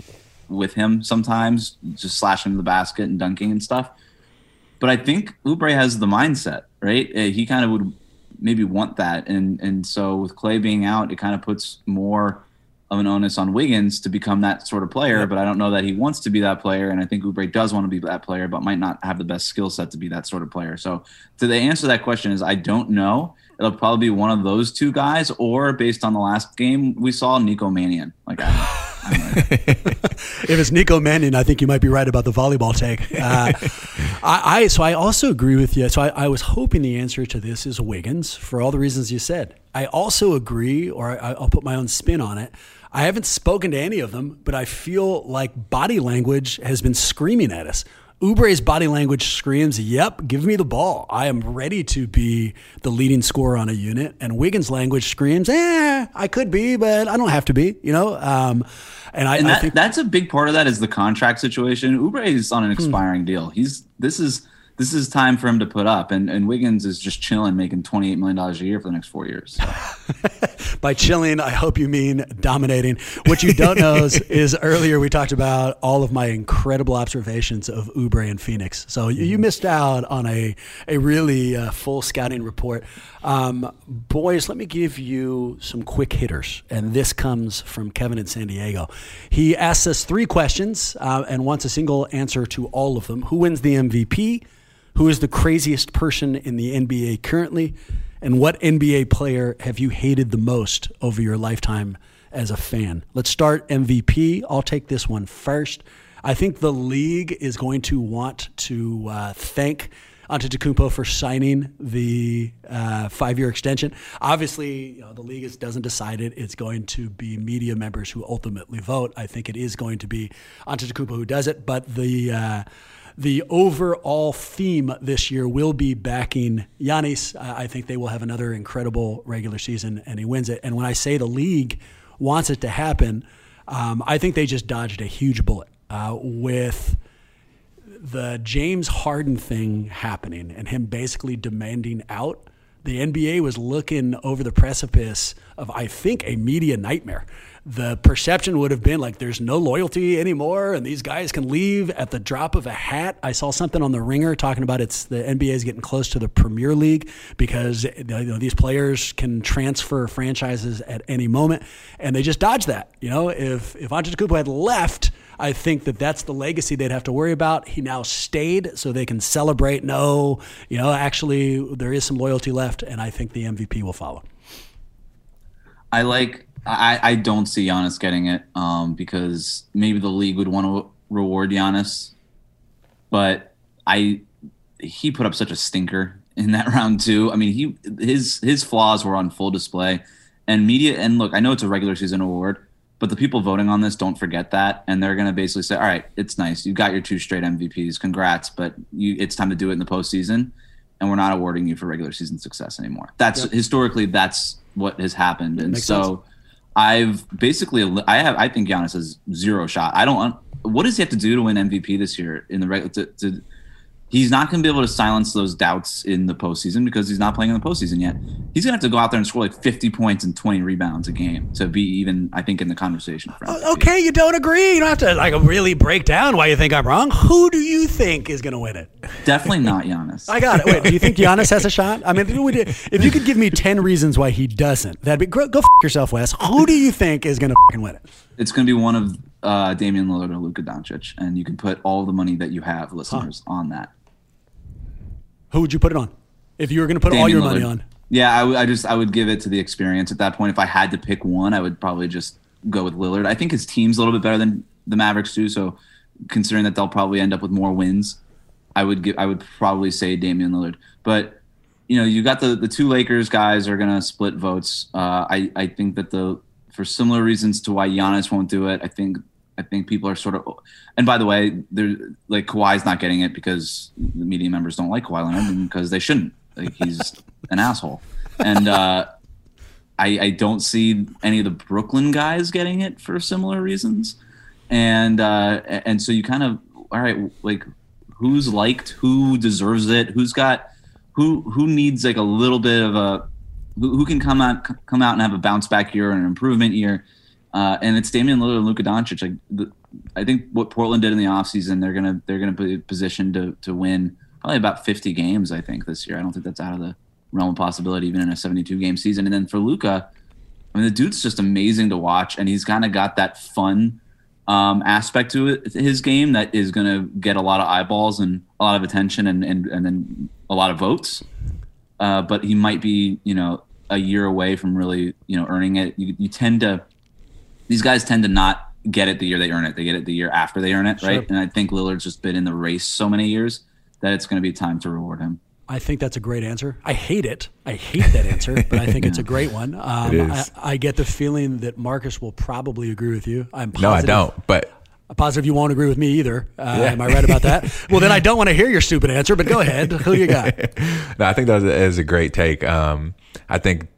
with him sometimes, just slashing the basket and dunking and stuff. But I think Oubre has the mindset, right? Uh, He kind of would maybe want that, and and so with Klay being out, it kind of puts more of an onus on Wiggins to become that sort of player. But I don't know that he wants to be that player, and I think Oubre does want to be that player, but might not have the best skill set to be that sort of player. So to the answer to that question is I don't know. It'll probably be one of those two guys, or based on the last game we saw, Nico Mannion. Like I if it's Nico Mannion, I think you might be right about the volleyball take. Uh, I, I so I also agree with you. So I, I was hoping the answer to this is Wiggins for all the reasons you said. I also agree, or I, I'll put my own spin on it. I haven't spoken to any of them, but I feel like body language has been screaming at us. Oubre's body language screams, "Yep, give me the ball. I am ready to be the leading scorer on a unit." And Wiggins' language screams, "Eh, I could be, but I don't have to be." You know, um, and I, and I think that's a big part of that is the contract situation. Oubre is on an Hmm. expiring deal. He's this is this is time for him to put up, and and Wiggins is just chilling, making twenty eight million dollars a year for the next four years. So. By chilling, I hope you mean dominating. What you don't know is, is earlier we talked about all of my incredible observations of Oubre and Phoenix. So you, you missed out on a, a really uh, full scouting report. Um, boys, let me give you some quick hitters. And this comes from Kevin in San Diego. He asks us three questions uh, and wants a single answer to all of them. Who wins the MVP? Who is the craziest person in the NBA currently? And what NBA player have you hated the most over your lifetime as a fan? Let's start MVP. I'll take this one first. I think the league is going to want to uh, thank Antetokounmpo for signing the uh, five-year extension. Obviously, you know, the league is, doesn't decide it. It's going to be media members who ultimately vote. I think it is going to be Antetokounmpo who does it, but the uh, the overall theme this year will be backing Giannis. I think they will have another incredible regular season, and he wins it. And when I say the league wants it to happen, um, I think they just dodged a huge bullet uh, with the James Harden thing happening and him basically demanding out, the NBA was looking over the precipice of, I think, a media nightmare the perception would have been like there's no loyalty anymore and these guys can leave at the drop of a hat. I saw something on the ringer talking about it's the NBA is getting close to the Premier League because you know, these players can transfer franchises at any moment and they just dodged that. You know, if if Antetokounmpo had left, I think that that's the legacy they'd have to worry about. He now stayed so they can celebrate. No, you know, actually there is some loyalty left and I think the MVP will follow. I like I, I don't see Giannis getting it um, because maybe the league would want to reward Giannis, but I he put up such a stinker in that round too. I mean, he his his flaws were on full display, and media and look, I know it's a regular season award, but the people voting on this don't forget that, and they're gonna basically say, all right, it's nice, you got your two straight MVPs, congrats, but you, it's time to do it in the postseason, and we're not awarding you for regular season success anymore. That's yep. historically that's what has happened, and so. Sense I've basically I have I think Giannis has zero shot. I don't. What does he have to do to win MVP this year in the regular? He's not going to be able to silence those doubts in the postseason because he's not playing in the postseason yet. He's going to have to go out there and score like 50 points and 20 rebounds a game to be even, I think, in the conversation. Okay, you don't agree. You don't have to like really break down why you think I'm wrong. Who do you think is going to win it? Definitely not Giannis. I got it. Wait, do you think Giannis has a shot? I mean, if you could give me 10 reasons why he doesn't, that'd be go, go f- yourself, Wes. Who do you think is going to win it? It's going to be one of uh, Damian Lillard or Luka Doncic, and you can put all the money that you have, listeners, huh. on that. Who would you put it on if you were going to put Damian all your Lillard. money on? Yeah, I, w- I just I would give it to the experience at that point. If I had to pick one, I would probably just go with Lillard. I think his team's a little bit better than the Mavericks too. So considering that they'll probably end up with more wins, I would give I would probably say Damian Lillard. But you know, you got the the two Lakers guys are gonna split votes. Uh, I I think that the for similar reasons to why Giannis won't do it. I think I think people are sort of, and by the way, they're like Kawhi's not getting it because the media members don't like Kawhi Leonard because they shouldn't. Like he's an asshole, and uh, I, I don't see any of the Brooklyn guys getting it for similar reasons, and uh, and so you kind of all right, like who's liked, who deserves it, who's got, who who needs like a little bit of a, who, who can come out come out and have a bounce back year and an improvement year uh, and it's Damian Lillard and Luka Doncic. Like the, I think what Portland did in the offseason, they're gonna they're gonna be positioned to to win probably about 50 games. I think this year. I don't think that's out of the realm of possibility, even in a 72 game season. And then for Luka, I mean the dude's just amazing to watch, and he's kind of got that fun um, aspect to his game that is gonna get a lot of eyeballs and a lot of attention, and and and then a lot of votes. Uh, but he might be, you know, a year away from really, you know, earning it. You, you tend to these guys tend to not get it the year they earn it. They get it the year after they earn it, right? And I think Lillard's just been in the race so many years that it's going to be time to reward him. I think that's a great answer. I hate it. I hate that answer, but I think yeah. it's a great one. Um, it is. I, I, get the feeling that Marcus will probably agree with you. I'm positive, no, I don't. But I'm positive you won't agree with me either. Uh, yeah. Am I right about that? well, then I don't want to hear your stupid answer. But go ahead. Who you got? no, I think that is a great take. Um, I think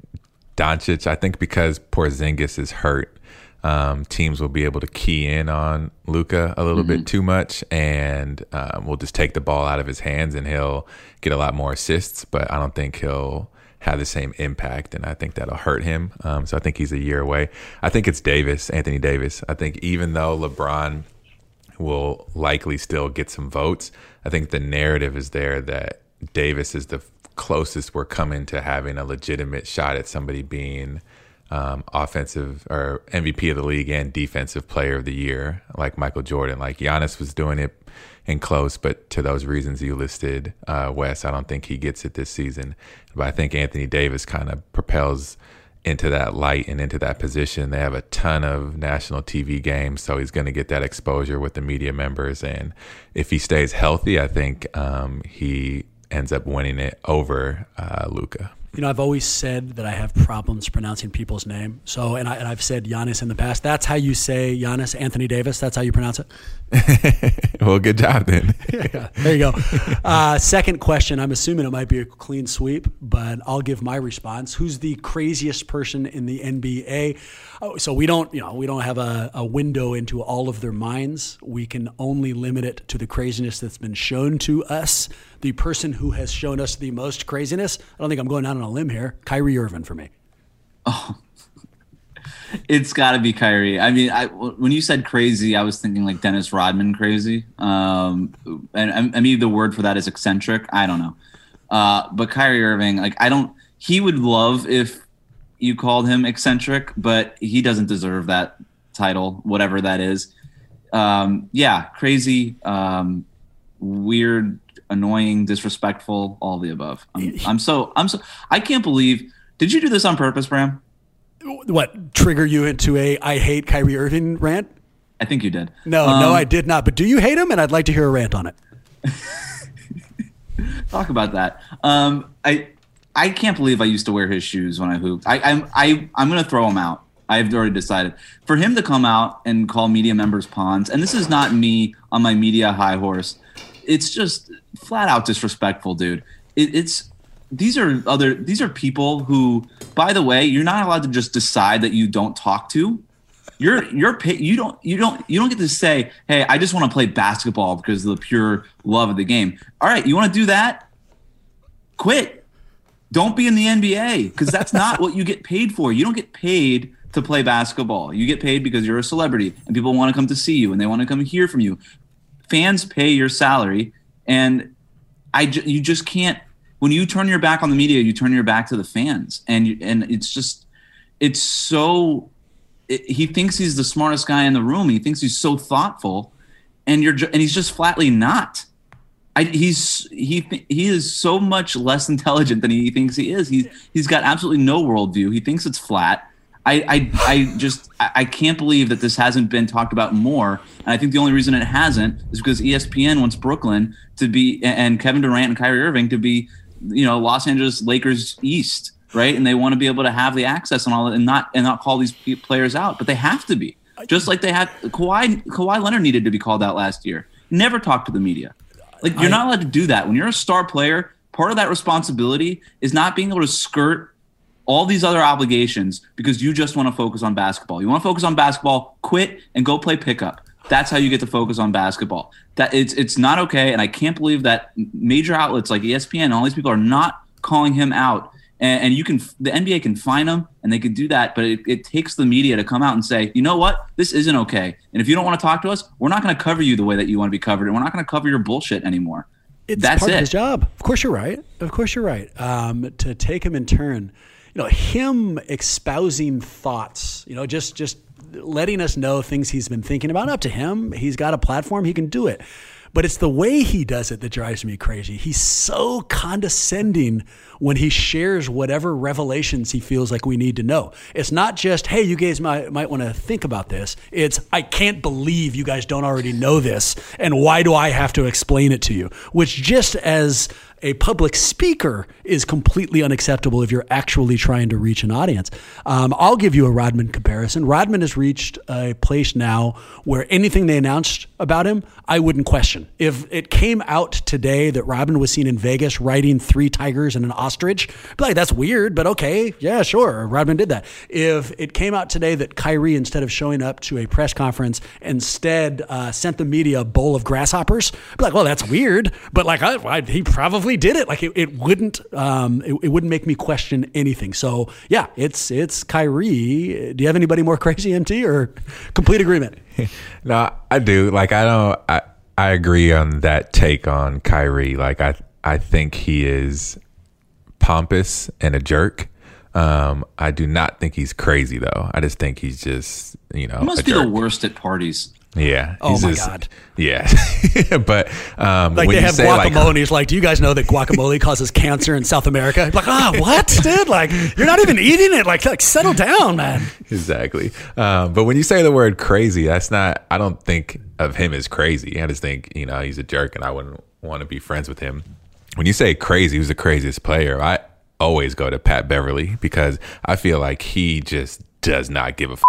Doncic. I think because Porzingis is hurt um, teams will be able to key in on Luka a little mm-hmm. bit too much, and um, we'll just take the ball out of his hands, and he'll get a lot more assists. But I don't think he'll have the same impact, and I think that'll hurt him. Um, so I think he's a year away. I think it's Davis, Anthony Davis. I think even though LeBron will likely still get some votes, I think the narrative is there that Davis is the closest we're coming to having a legitimate shot at somebody being um, offensive or MVP of the league and defensive player of the year, like Michael Jordan. Like Giannis was doing it in close, but to those reasons you listed, uh, Wes, I don't think he gets it this season. But I think Anthony Davis kind of propels into that light and into that position. They have a ton of national TV games, so he's going to get that exposure with the media members. And if he stays healthy, I think um, he ends up winning it over uh, Luka. You know, I've always said that I have problems pronouncing people's name. So, and, I, and I've said Giannis in the past. That's how you say Giannis Anthony Davis. That's how you pronounce it. well, good job then. yeah, there you go. Uh, second question. I'm assuming it might be a clean sweep, but I'll give my response. Who's the craziest person in the NBA? Oh, so we don't, you know, we don't have a, a window into all of their minds. We can only limit it to the craziness that's been shown to us. The person who has shown us the most craziness. I don't think I'm going out on a limb here. Kyrie Irving for me. Oh, it's got to be Kyrie. I mean, I, when you said crazy, I was thinking like Dennis Rodman crazy. Um, and I mean, the word for that is eccentric. I don't know. Uh, but Kyrie Irving, like, I don't. He would love if you called him eccentric, but he doesn't deserve that title, whatever that is. Um, yeah, crazy, um, weird, annoying, disrespectful, all the above. I'm, I'm so I'm so I can't believe. Did you do this on purpose, Bram? What trigger you into a I hate Kyrie Irving rant? I think you did. No, um, no, I did not. But do you hate him? And I'd like to hear a rant on it. Talk about that. Um, I I can't believe I used to wear his shoes when I hooped. I, I'm I I'm gonna throw him out. I've already decided for him to come out and call media members pawns. And this is not me on my media high horse. It's just flat out disrespectful, dude. It, it's these are other these are people who, by the way, you're not allowed to just decide that you don't talk to. You're you're you don't you don't you don't get to say, hey, I just want to play basketball because of the pure love of the game. All right, you want to do that? Quit don't be in the NBA because that's not what you get paid for. You don't get paid to play basketball. You get paid because you're a celebrity and people want to come to see you and they want to come hear from you. Fans pay your salary, and I you just can't. When you turn your back on the media, you turn your back to the fans, and you, and it's just it's so. It, he thinks he's the smartest guy in the room. He thinks he's so thoughtful, and you're and he's just flatly not. I, he's he he is so much less intelligent than he thinks he is. He's he's got absolutely no worldview. He thinks it's flat. I I, I just I can't believe that this hasn't been talked about more. And I think the only reason it hasn't is because ESPN wants Brooklyn to be and Kevin Durant and Kyrie Irving to be, you know, Los Angeles Lakers East, right? And they want to be able to have the access and all that, and not and not call these players out, but they have to be. Just like they had Kawhi Kawhi Leonard needed to be called out last year. Never talked to the media. Like you're I, not allowed to do that. When you're a star player, part of that responsibility is not being able to skirt all these other obligations because you just want to focus on basketball. You want to focus on basketball, quit and go play pickup. That's how you get to focus on basketball. That it's it's not okay, and I can't believe that major outlets like ESPN and all these people are not calling him out and, and, you can the NBA can fine them and they can do that, but it, it, takes the media to come out and say, you know what, this isn't okay. And if you don't want to talk to us, we're not going to cover you the way that you want to be covered, and we're not going to cover your bullshit anymore. It's That's part it. of his job. Of course, you're right. Of course, you're right. Um, to take him in turn, you know, him espousing thoughts, you know, just just letting us know things he's been thinking about. Up to him. He's got a platform. He can do it. But it's the way he does it that drives me crazy. He's so condescending when he shares whatever revelations he feels like we need to know. It's not just, hey, you guys might, might want to think about this. It's, I can't believe you guys don't already know this. And why do I have to explain it to you? Which, just as a public speaker is completely unacceptable if you're actually trying to reach an audience. Um, I'll give you a Rodman comparison. Rodman has reached a place now where anything they announced about him, I wouldn't question. If it came out today that Rodman was seen in Vegas riding three tigers and an ostrich, I'd be like, that's weird, but okay, yeah, sure, Rodman did that. If it came out today that Kyrie, instead of showing up to a press conference, instead uh, sent the media a bowl of grasshoppers, I'd be like, well, that's weird, but like, I, I, he probably did it. Like it, it wouldn't um, it, it, wouldn't make me question anything. So yeah, it's it's Kyrie. Do you have anybody more crazy, MT, or complete agreement? no, I do. Like I don't. I I agree on that take on Kyrie. Like I I think he is pompous and a jerk. Um, I do not think he's crazy though. I just think he's just you know. He must be jerk. the worst at parties. Yeah. Oh my just, god. Yeah. but um, like they have guacamole. Like, he's like, do you guys know that guacamole causes cancer in South America? Like, ah, oh, what, dude? Like, you're not even eating it. Like, like settle down, man. Exactly. Um, but when you say the word crazy, that's not. I don't think of him as crazy. I just think you know he's a jerk, and I wouldn't want to be friends with him. When you say crazy, who's the craziest player? I always go to Pat Beverley because I feel like he just does not give a f-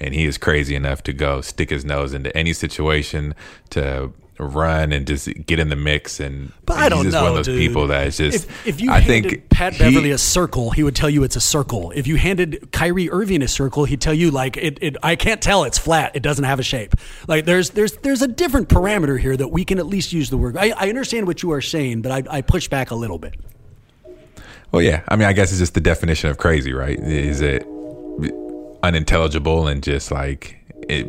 and he is crazy enough to go stick his nose into any situation to run and just get in the mix and But I don't he's just know, one of those dude. people that is just If, if you I handed think Pat he- Beverley a circle, he would tell you it's a circle. If you handed Kyrie Irving a circle, he'd tell you like it, it. I can't tell. It's flat. It doesn't have a shape. Like there's there's there's a different parameter here that we can at least use the word. I, I understand what you are saying, but I, I push back a little bit. Well, yeah. I mean, I guess it's just the definition of crazy, right? Is it unintelligible and just like it?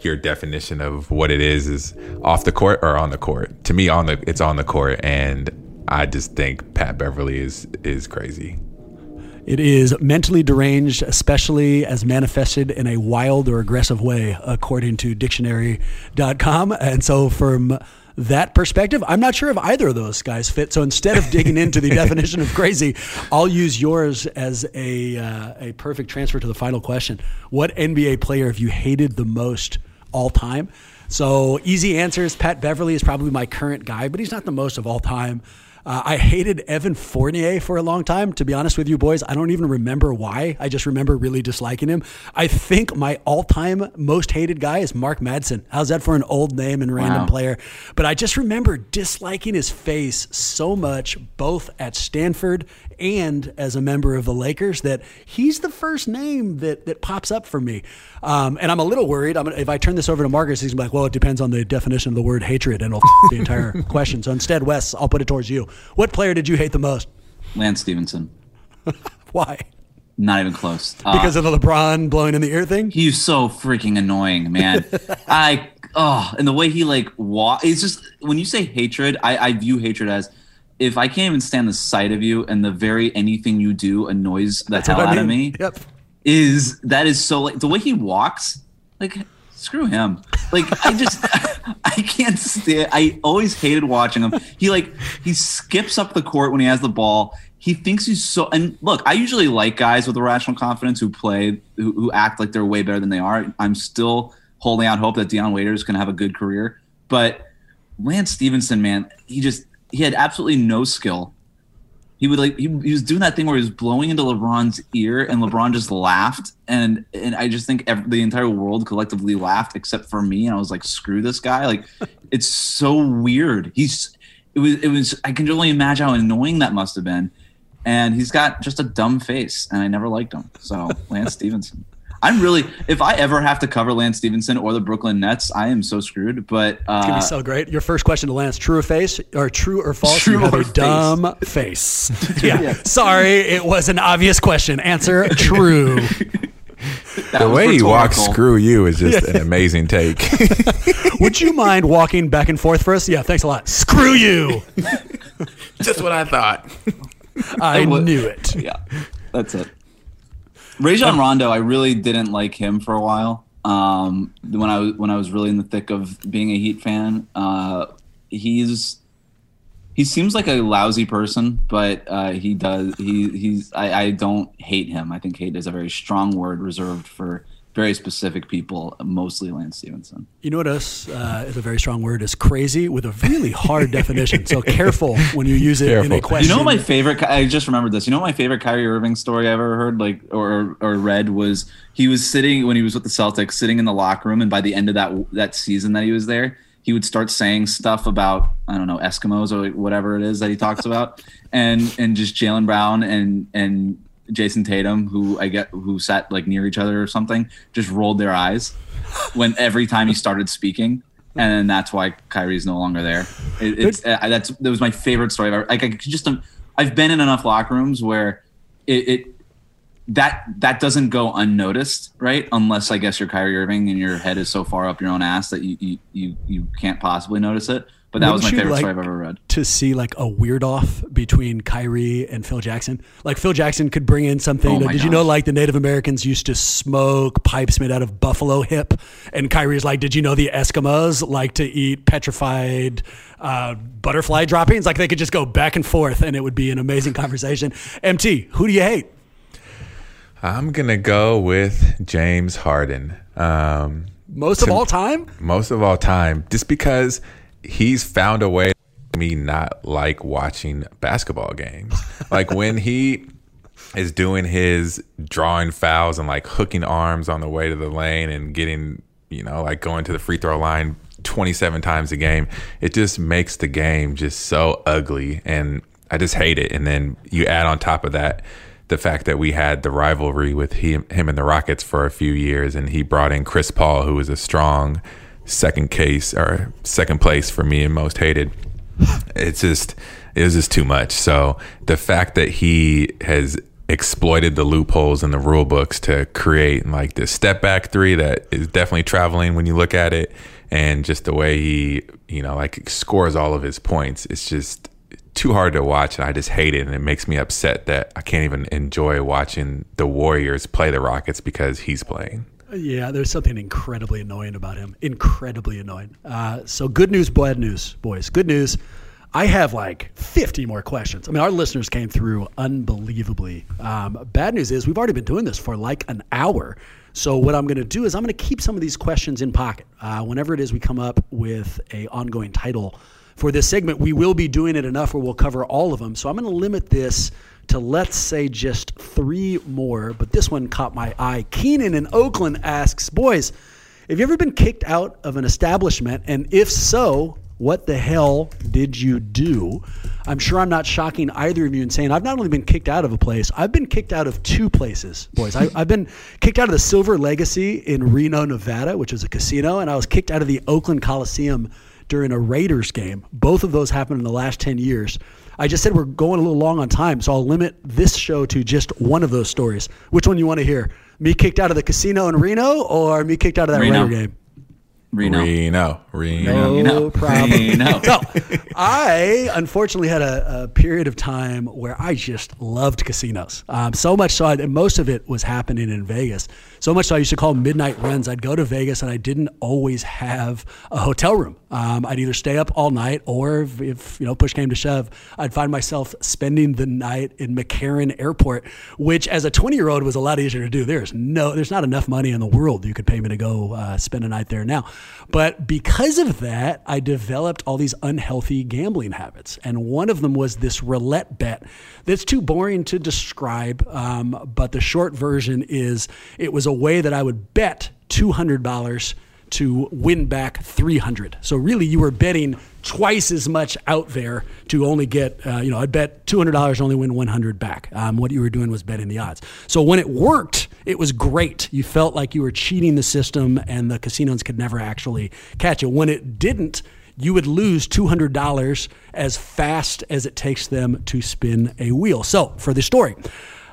Your definition of what it is is off the court or on the court. To me, on the it's on the court, and I just think Pat Beverley is is crazy. It is mentally deranged, especially as manifested in a wild or aggressive way, according to dictionary.com. And so, from that perspective, I'm not sure if either of those guys fit. So, instead of digging into the definition of crazy, I'll use yours as a, uh, a perfect transfer to the final question. What NBA player have you hated the most all time? So, easy answers Pat Beverley is probably my current guy, but he's not the most of all time. Uh, I hated Evan Fournier for a long time. To be honest with you, boys, I don't even remember why. I just remember really disliking him. I think my all-time most hated guy is Mark Madsen. How's that for an old name and random Wow. player? But I just remember disliking his face so much, both at Stanford and as a member of the Lakers, that he's the first name that that pops up for me. Um, and I'm a little worried. I'm, if I turn this over to Marcus, he's like, "Well, it depends on the definition of the word hatred," and it'll the entire question. So instead, Wes, I'll put it towards you. What player did you hate the most? Lance Stephenson. Why? Not even close. Uh, Because of the LeBron blowing in the ear thing? he's so freaking annoying, man. I oh, and the way he like walk. It's just when you say hatred, I, I view hatred as if I can't even stand the sight of you, and the very anything you do annoys the That's hell out of mean. me. Yep. Is that is so like the way he walks, like screw him. Like I just I can't stand. I always hated watching him. He like he skips up the court when he has the ball. He thinks he's so. And look, I usually like guys with irrational confidence who play who, who act like they're way better than they are. I'm still holding out hope that Dion Waiters can have a good career, but Lance Stephenson, man, he just he had absolutely no skill. He would like he, he was doing that thing where he was blowing into LeBron's ear, and LeBron just laughed, and and I just think ev the entire world collectively laughed except for me, and I was like, screw this guy, like it's so weird. He's it was it was I can only imagine how annoying that must have been, and he's got just a dumb face, and I never liked him. So Lance Stephenson. I'm really, if I ever have to cover Lance Stephenson or the Brooklyn Nets, I am so screwed. But uh, It's gonna be so great. Your first question to Lance: True or face, or true or false? True you have or a face. dumb face. yeah. Sorry, it was an obvious question. Answer: True. that The was way he walks, screw you, is just an amazing take. Would you mind walking back and forth for us? Yeah, thanks a lot. Screw you. just what I thought. I would- knew it. yeah, that's it. Rajon Rondo, I really didn't like him for a while. Um, when I was when I was really in the thick of being a Heat fan, uh, he's he seems like a lousy person, but uh, he does he he's I, I don't hate him. I think hate is a very strong word reserved for very specific people, mostly Lance Stephenson. You know what else uh, is a very strong word? Is crazy with a really hard definition. So careful when you use it in a Careful. question. You know my favorite? I just remembered this. You know my favorite Kyrie Irving story I ever heard, like or or read was he was sitting when he was with the Celtics, sitting in the locker room, and by the end of that that season that he was there, he would start saying stuff about I don't know Eskimos or whatever it is that he talks about, and and just Jaylen Brown and and Jayson Tatum, who I get who sat like near each other or something, just rolled their eyes when every time he started speaking. And then that's why Kyrie's no longer there. It, it's uh, that's that was my favorite story. I've ever, like I could just um, I've been in enough locker rooms where it, it that that doesn't go unnoticed, right? Unless I guess you're Kyrie Irving and your head is so far up your own ass that you you you, you can't possibly notice it. But that was Wouldn't my favorite like story I've ever read. To see like a weird off between Kyrie and Phil Jackson. Like Phil Jackson could bring in something. Oh my did you know like the Native Americans used to smoke pipes made out of buffalo hip? And Kyrie's like, did you know the Eskimos like to eat petrified uh, butterfly droppings? Like they could just go back and forth and it would be an amazing conversation. MT, who do you hate? I'm gonna go with James Harden. Um, Most of all time? most of all time, just because he's found a way me not like watching basketball games. like when he is doing his drawing fouls and like hooking arms on the way to the lane and getting, you know, like going to the free throw line 27 times a game. It just makes the game just so ugly and I just hate it. And then you add on top of that the fact that we had the rivalry with him, him and the Rockets for a few years and he brought in Chris Paul who was a strong second case or second place for me and most hated. It's just it was just too much. So the fact that he has exploited the loopholes in the rule books to create like this step back three that is definitely traveling when you look at it and just the way he you know like scores all of his points it's just too hard to watch and I just hate it and it makes me upset that I can't even enjoy watching the Warriors play the Rockets because he's playing. Yeah, there's something incredibly annoying about him. Incredibly annoying. Uh, so good news, bad news, boys. Good news. I have like 50 more questions. I mean, our listeners came through unbelievably. Um, bad news is we've already been doing this for like an hour. So what I'm going to do is I'm going to keep some of these questions in pocket. Uh, whenever it is we come up with a ongoing title for this segment, we will be doing it enough where we'll cover all of them. So I'm going to limit this to let's say just three more. But this one caught my eye. Keenan in Oakland asks, boys, have you ever been kicked out of an establishment? And if so, what the hell did you do? I'm sure I'm not shocking either of you in saying I've not only been kicked out of a place, I've been kicked out of two places, boys. I, have been kicked out of the Silver Legacy in Reno, Nevada, which is a casino, and I was kicked out of the Oakland Coliseum during a Raiders game. Both of those happened in the last 10 years. I just said we're going a little long on time, so I'll limit this show to just one of those stories. Which one you want to hear? Me kicked out of the casino in Reno or me kicked out of that Reno. Raider game? Reno. Reno. Reno. No problem. Reno. so, I unfortunately had a, a, period of time where I just loved casinos. Um, so much so, and most of it was happening in Vegas. So much so, I used to call midnight runs. I'd go to Vegas and I didn't always have a hotel room. Um, I'd either stay up all night or if, if, you know push came to shove, I'd find myself spending the night in McCarran Airport, which as a 20 year old was a lot easier to do. There's no, there's not enough money in the world you could pay me to go uh, spend a night there now. But because of that, I developed all these unhealthy gambling habits. And one of them was this roulette bet that's too boring to describe. Um, but the short version is it was a way that I would bet $200 to win back 300. So really you were betting twice as much out there to only get, uh, you know, I bet $200 only win 100 back. Um, what you were doing was betting the odds. So when it worked, it was great. You felt like you were cheating the system and the casinos could never actually catch you. When it didn't, you would lose $200 as fast as it takes them to spin a wheel. So for the story,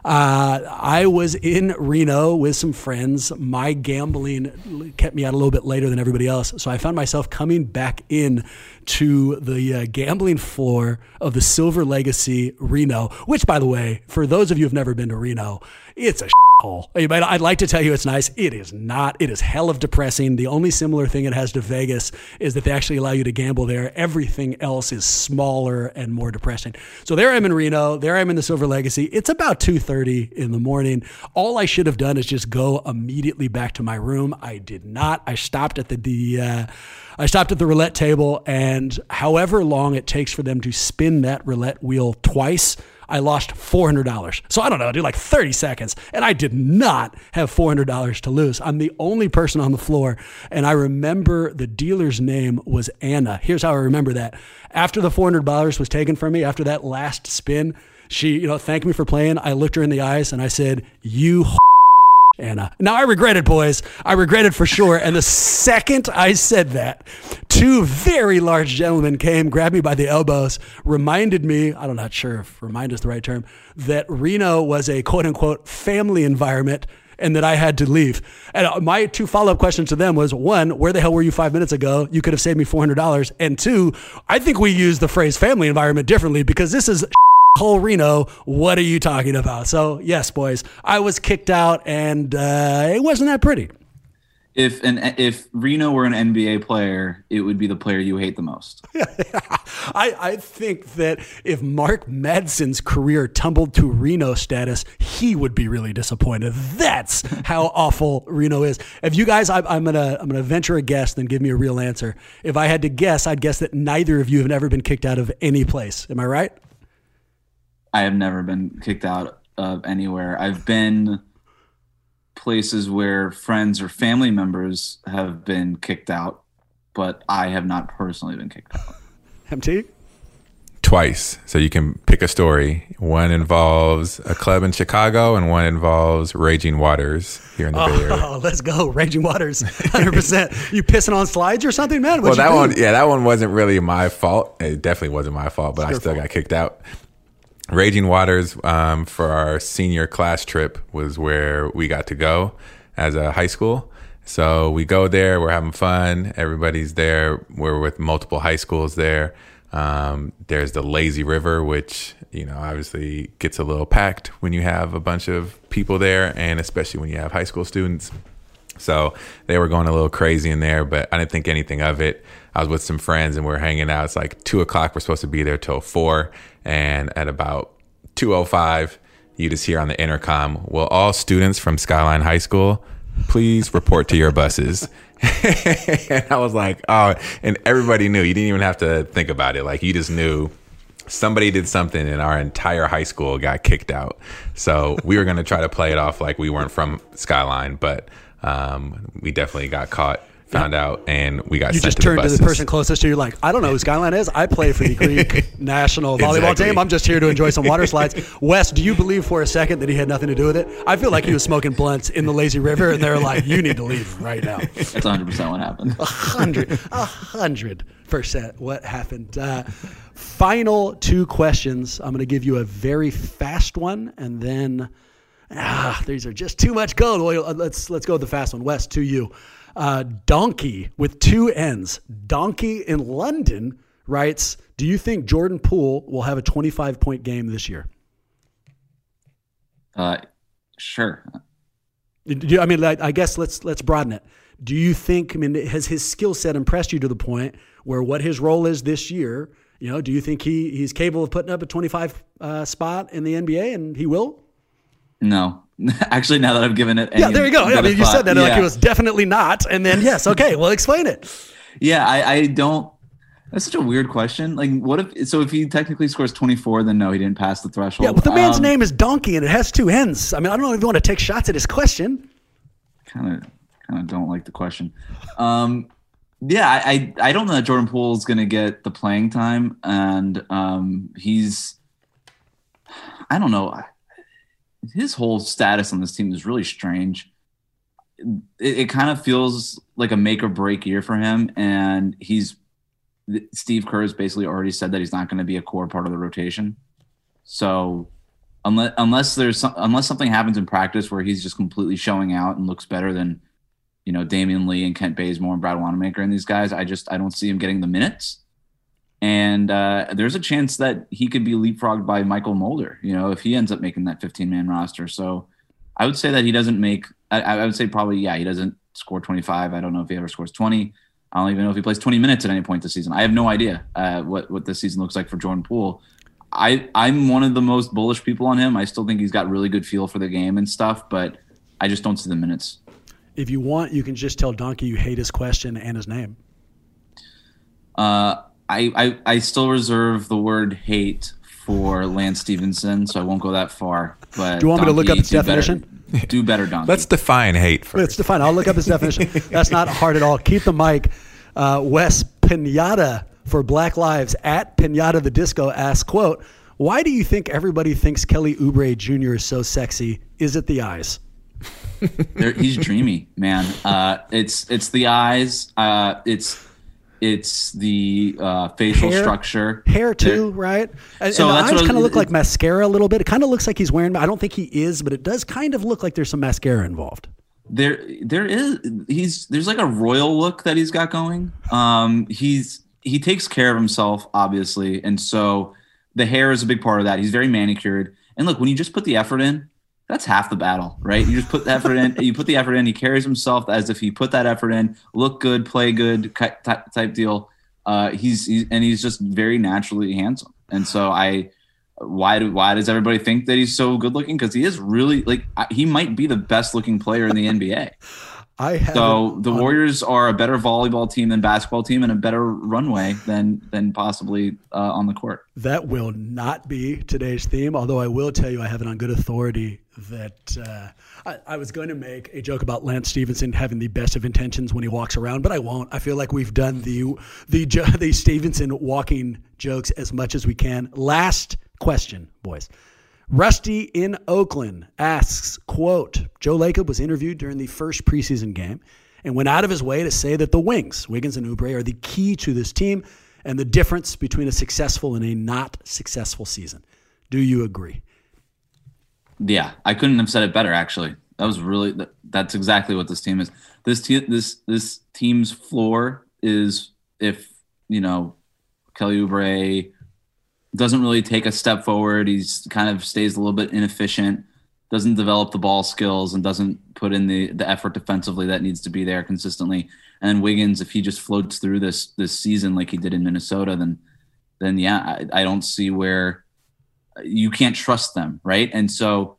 uh, I was in Reno with some friends. My gambling kept me out a little bit later than everybody else, so I found myself coming back in to the uh, gambling floor of the Silver Legacy Reno. Which, by the way, for those of you who've never been to Reno, it's a hole. I'd like to tell you it's nice. It is not. It is hell of depressing. The only similar thing it has to Vegas is that they actually allow you to gamble there. Everything else is smaller and more depressing. So there I'm in Reno. There I'm in the Silver Legacy. It's about 2:30 in the morning. All I should have done is just go immediately back to my room. I did not. I stopped at the the uh, I stopped at the roulette table, and however long it takes for them to spin that roulette wheel twice. I lost $400. So I don't know, dude, like 30 seconds. And I did not have $400 to lose. I'm the only person on the floor. And I remember the dealer's name was Anna. Here's how I remember that. After the $400 was taken from me, after that last spin, she, you know, thanked me for playing. I looked her in the eyes and I said, You Anna. Now I regretted, boys. I regretted for sure. And the second I said that, two very large gentlemen came, grabbed me by the elbows, reminded me, I'm not know, sure if remind is the right term, that Reno was a quote unquote family environment and that I had to leave. And uh, my two follow up questions to them was one, where the hell were you five minutes ago? You could have saved me $400. And two, I think we use the phrase family environment differently because this is whole Reno, what are you talking about? So, yes, boys, I was kicked out and uh, it wasn't that pretty. If an if Reno were an NBA player, it would be the player you hate the most. I, I think that if Mark Madsen's career tumbled to Reno status, he would be really disappointed. That's how awful Reno is. If you guys, I, I'm gonna I'm gonna venture a guess, then give me a real answer. If I had to guess, I'd guess that neither of you have ever been kicked out of any place. Am I right? I have never been kicked out of anywhere. I've been places where friends or family members have been kicked out, but I have not personally been kicked out. MT? twice. So you can pick a story. One involves a club in Chicago, and one involves Raging Waters here in the Bay Area. Oh, let's go. Raging Waters, 100%. you pissing on slides or something, man? well, What'd you that do? one, yeah, that one wasn't really my fault. It definitely wasn't my fault, but I still fault. got kicked out. Raging Waters um, for our senior class trip was where we got to go as a high school. So we go there, we're having fun. Everybody's there. We're with multiple high schools there. Um, there's the lazy river, which you know obviously gets a little packed when you have a bunch of people there, and especially when you have high school students. So they were going a little crazy in there, but I didn't think anything of it. I was with some friends and we are hanging out. It's like two o'clock. We're supposed to be there till four, and at about two o five, you just hear on the intercom, "Will all students from Skyline High School please report to your buses?" and I was like, "Oh!" And everybody knew. You didn't even have to think about it. Like you just knew somebody did something and our entire high school got kicked out. So we were going to try to play it off like we weren't from Skyline, but um, we definitely got caught, found out, and we got You sent just to turned the to the person closest to you, like, I don't know who Skyline is. I play for the Greek national volleyball Exactly. team. I'm just here to enjoy some water slides. Wes, do you believe for a second that he had nothing to do with it? I feel like he was smoking blunts in the lazy river, and they're like, you need to leave right now. That's 100% what happened. hundred, a hundred percent what happened. Uh, final two questions. I'm going to give you a very fast one, and then ah, these are just too much gold. Well, let's let's go with the fast one. Wes to you. Uh, Donkey with two N's. Donkey in London writes, "Do you think Jordan Poole will have a 25 point game this year?" Uh, sure. Do you- I mean, like, I guess let's let's broaden it. Do you think? I mean, has his skill set impressed you to the point where what his role is this year? You know, do you think he he's capable of putting up a 25 uh, spot in the NBA, and he will? No. Actually, now that I've given it, Yeah, there you go. Yeah, I mean, you said that like it was definitely not, and then yes, okay, well, explain it. Yeah, I, I don't. That's such a weird question. Like, what if? So, if he technically scores 24, then no, he didn't pass the threshold. Yeah, but the man's Um, name is Donkey, and it has two ends. I mean, I don't know if you want to take shots at his question. kind of kind of don't like the question. Um, yeah, I, I I don't know that Jordan Poole is going to get the playing time, and um, he's I don't know his whole status on this team is really strange. It, it kind of feels like a make or break year for him, and he's Steve Kerr has basically already said that he's not going to be a core part of the rotation. So unless unless there's some, unless something happens in practice where he's just completely showing out and looks better than you know Damian Lee and Kent Bazemore and Brad Wanamaker and these guys, I just I don't see him getting the minutes. And uh, there's a chance that he could be leapfrogged by Mychal Mulder, you know, if he ends up making that 15 man roster. So I would say that he doesn't make. I, I would say probably yeah, he doesn't score 25. I don't know if he ever scores 20. I don't even know if he plays 20 minutes at any point this season. I have no idea uh, what what this season looks like for Jordan Poole. I I'm one of the most bullish people on him. I still think he's got really good feel for the game and stuff, but I just don't see the minutes. If you want, you can just tell Donkey you hate his question and his name. Uh, I, I I still reserve the word hate for Lance Stephenson, so I won't go that far. But Do you want me to look up its do better- definition? do better, Donkey. Let's define hate first. Let's define. I'll look up his definition. That's not hard at all. Keep the mic. Uh, Wes Pinata for Black Lives at Pinata the Disco asks, quote, why do you think everybody thinks Kelly Oubre Jr. is so sexy? Is it the eyes? He's dreamy, man. Uh, it's it's the eyes. Uh, it's it's the uh, facial Hair? structure. Hair too, They're- right? And, So and the that's eyes kind of look like mascara a little bit. It kind of looks like he's wearing. I don't think he is, but it does kind of look like there's some mascara involved. there there is he's there's like a royal look that he's got going um he's he takes care of himself obviously and so the hair is a big part of that he's very manicured and look when you just put the effort in that's half the battle right you just put the effort in you put the effort in he carries himself as if he put that effort in look good play good type deal uh he's, he's and he's just very naturally handsome and so i why do why does everybody think that he's so good looking? Because he is really like he might be the best looking player in the NBA. I have So the Warriors are a better volleyball team than basketball team and a better runway than than possibly uh, on the court. That will not be today's theme, although I will tell you I have it on good authority that uh, I, I, was going to make a joke about Lance Stephenson having the best of intentions when he walks around, but I won't. I feel like we've done the the the Stephenson walking jokes as much as we can. Last question, boys. Rusty in Oakland asks, quote, Joe Lacob was interviewed during the first preseason game and went out of his way to say that the wings, Wiggins and Oubre, are the key to this team and the difference between a successful and a not successful season. Do you agree? Yeah, I couldn't have said it better. Actually, that was really that's exactly what this team is. This te- this this team's floor is if you know Kelly Oubre doesn't really take a step forward. He's kind of stays a little bit inefficient, doesn't develop the ball skills, and doesn't put in the the effort defensively that needs to be there consistently. And Wiggins, if he just floats through this this season like he did in Minnesota, then then yeah, I, I don't see where you can't trust them, right? And so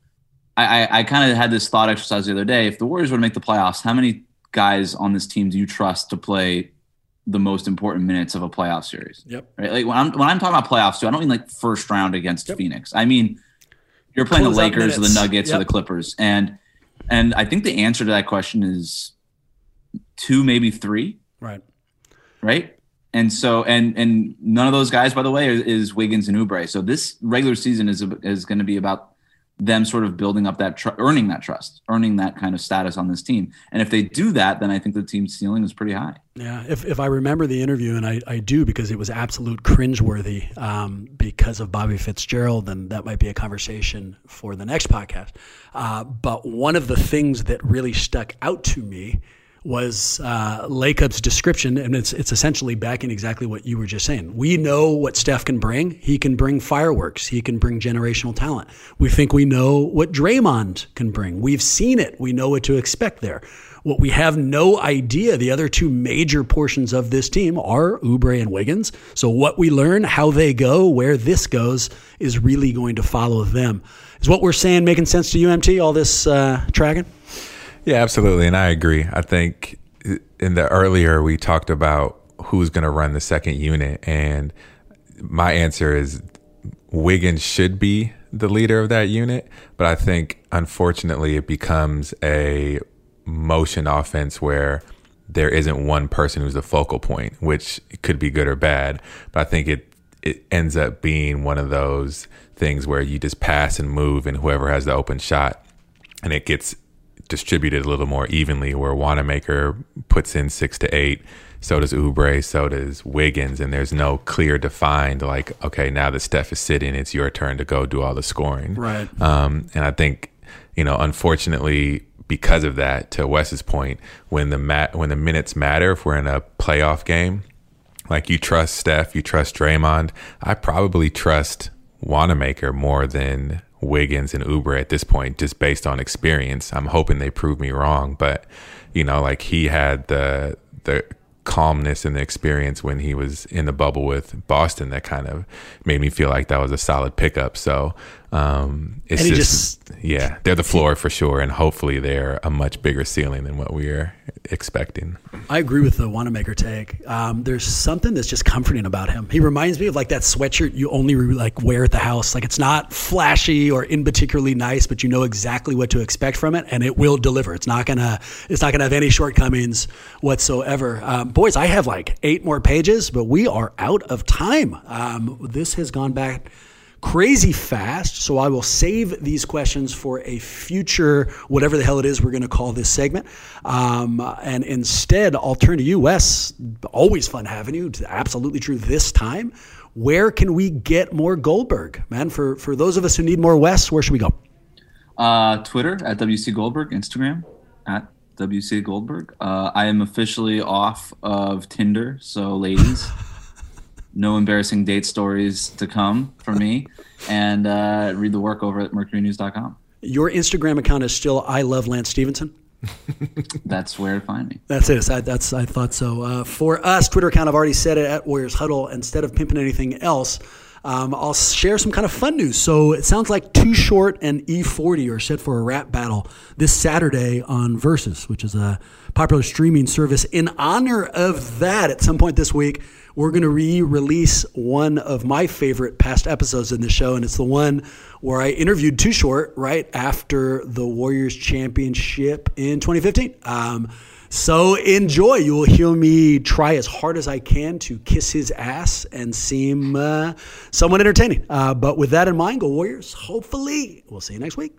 I, I, I kind of had this thought exercise the other day. If the Warriors were to make the playoffs, how many guys on this team do you trust to play the most important minutes of a playoff series. Yep. Right. Like when I'm when I'm talking about playoffs too, I don't mean like first round against yep. Phoenix. I mean you're playing Close the Lakers or the Nuggets yep. or the Clippers. And and I think the answer to that question is two, maybe three. Right. Right. And so and and none of those guys, by the way, is, is Wiggins and Oubre. So this regular season is is going to be about them sort of building up that, tr- earning that trust, earning that kind of status on this team. And if they do that, then I think the team's ceiling is pretty high. Yeah, if, if I remember the interview, and I, I do because it was absolute cringeworthy um, because of Bobby Fitzgerald, then that might be a conversation for the next podcast. Uh, but one of the things that really stuck out to me was uh, Lacob's description, and it's it's essentially backing exactly what you were just saying. We know what Steph can bring. He can bring fireworks. He can bring generational talent. We think we know what Draymond can bring. We've seen it. We know what to expect there. What we have no idea, the other two major portions of this team are Oubre and Wiggins. So what we learn, how they go, where this goes, is really going to follow them. Is what we're saying making sense to you, MT? All this uh, tracking? Yeah, absolutely. And I agree. I think in the earlier we talked about who's going to run the second unit. And my answer is Wiggins should be the leader of that unit. But I think unfortunately it becomes a motion offense where there isn't one person who's the focal point, which could be good or bad. But I think it it ends up being one of those things where you just pass and move and whoever has the open shot and it gets distributed a little more evenly where Wanamaker puts in six to eight, so does Oubre, so does Wiggins, and there's no clear defined like, okay, now that Steph is sitting, it's your turn to go do all the scoring. Right. Um, and I think, you know, unfortunately, because of that, to Wes's point, when the mat when the minutes matter, if we're in a playoff game, like you trust Steph, you trust Draymond, I probably trust Wanamaker more than Wiggins and Oubre at this point, just based on experience. I'm hoping they prove me wrong, but you know, like he had the the calmness and the experience when he was in the bubble with Boston that kind of made me feel like that was a solid pickup. So um, it's just, just, yeah, they're the floor for sure, and hopefully they're a much bigger ceiling than what we are expecting. I agree with the Wanamaker take. Um, there's something that's just comforting about him. He reminds me of like that sweatshirt you only like wear at the house. Like it's not flashy or in particularly nice, but you know exactly what to expect from it, and it will deliver. It's not gonna it's not gonna have any shortcomings whatsoever. Um, boys, I have like eight more pages, but we are out of time. Um, this has gone back crazy fast. So I will save these questions for a future, whatever the hell it is we're going to call this segment. Um, and instead, I'll turn to you, Wes. Always fun having you. Absolutely true this time. Where can we get more Goldberg, man? For for those of us who need more Wes, where should we go? Uh, Twitter at WC Goldberg, Instagram at WC Goldberg. Uh, I am officially off of Tinder, so ladies. no embarrassing date stories to come for me, and uh, read the work over at mercurynews.com. Your Instagram account is still I love Lance Stephenson. that's where to find me. That's it. I, that's I thought so. Uh, for us, Twitter account. I've already said it at Warriors Huddle. Instead of pimping anything else, um, I'll share some kind of fun news. So it sounds like Too Short and E40 are set for a rap battle this Saturday on Verzuz, which is a popular streaming service. In honor of that, at some point this week, we're going to re-release one of my favorite past episodes in the show, and it's the one where I interviewed Too Short right after the Warriors championship in 2015. Um, so enjoy. You will hear me try as hard as I can to kiss his ass and seem uh, somewhat entertaining. Uh, but with that in mind, go Warriors. Hopefully, we'll see you next week.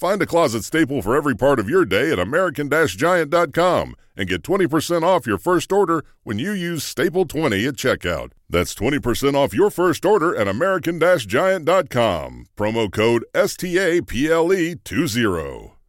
Find a closet staple for every part of your day at American Giant.com and get 20% off your first order when you use Staple 20 at checkout. That's 20% off your first order at American Giant.com. Promo code STAPLE20.